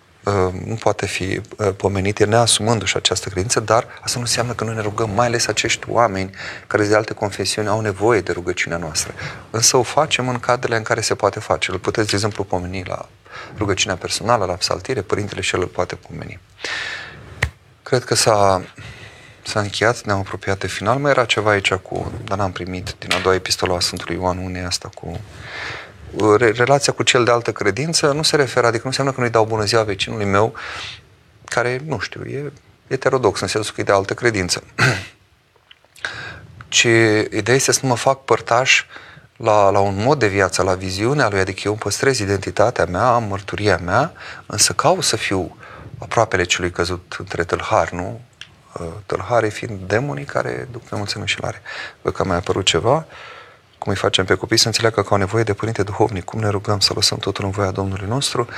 nu poate fi uh, pomenit, el neasumându-și această credință, dar asta nu înseamnă că noi ne rugăm, mai ales acești oameni care de alte confesiuni au nevoie de rugăciunea noastră. Însă o facem în cadrele în care se poate face. Îl puteți, de exemplu, pomeni la rugăciunea personală, la psaltire, părintele și el îl poate pomeni. Cred că s-a, s-a încheiat, ne-am apropiat de final. Mai era ceva aici cu, dar n-am primit din a doua epistolă a Sfântului Ioan unei asta cu relația cu cel de altă credință nu se referă, adică nu înseamnă că nu-i dau bună ziua vecinului meu, care, nu știu, e heterodox, în sensul că e de altă credință. ci ideea este să nu mă fac părtaș la, la un mod de viață, la viziunea lui, adică eu îmi păstrez identitatea mea, am mărturia mea, însă caut să fiu aproapele celui căzut între tâlhari, nu? Tâlharii fiind demonii care duc pe mulți înșelare. Văd că a mai apărut ceva cum îi facem pe copii să înțeleagă că au nevoie de părinte duhovnic, cum ne rugăm să lăsăm totul în voia Domnului nostru,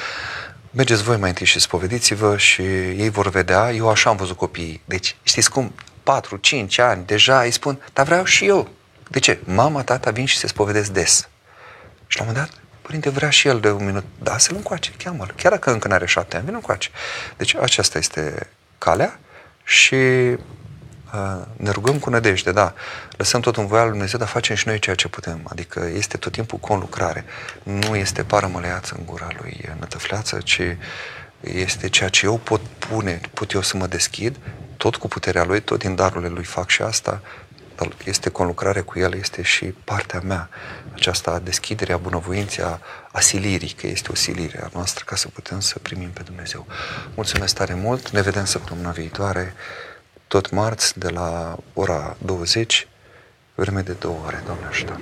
mergeți voi mai întâi și spovediți-vă și ei vor vedea, eu așa am văzut copiii. Deci, știți cum, 4-5 ani deja îi spun, dar vreau și eu. De ce? Mama, tata vin și se spovedesc des. Și la un moment dat, părinte, vrea și el de un minut. Da, să-l încoace, cheamă-l. Chiar dacă încă nu are șapte ani, vină încoace. Deci aceasta este calea și ne rugăm cu nădejde, da, lăsăm tot în voia lui Dumnezeu, dar facem și noi ceea ce putem. Adică este tot timpul conlucrare. Nu este parămăleață în gura lui nătăfleață, ci este ceea ce eu pot pune, pot eu să mă deschid, tot cu puterea lui, tot din darurile lui fac și asta, dar este conlucrare cu el, este și partea mea, aceasta deschidere a bunăvoinței, a, a silirii, că este o silire a noastră ca să putem să primim pe Dumnezeu. Mulțumesc tare mult, ne vedem săptămâna viitoare tot marți de la ora 20, vreme de două ore, Doamne ajută.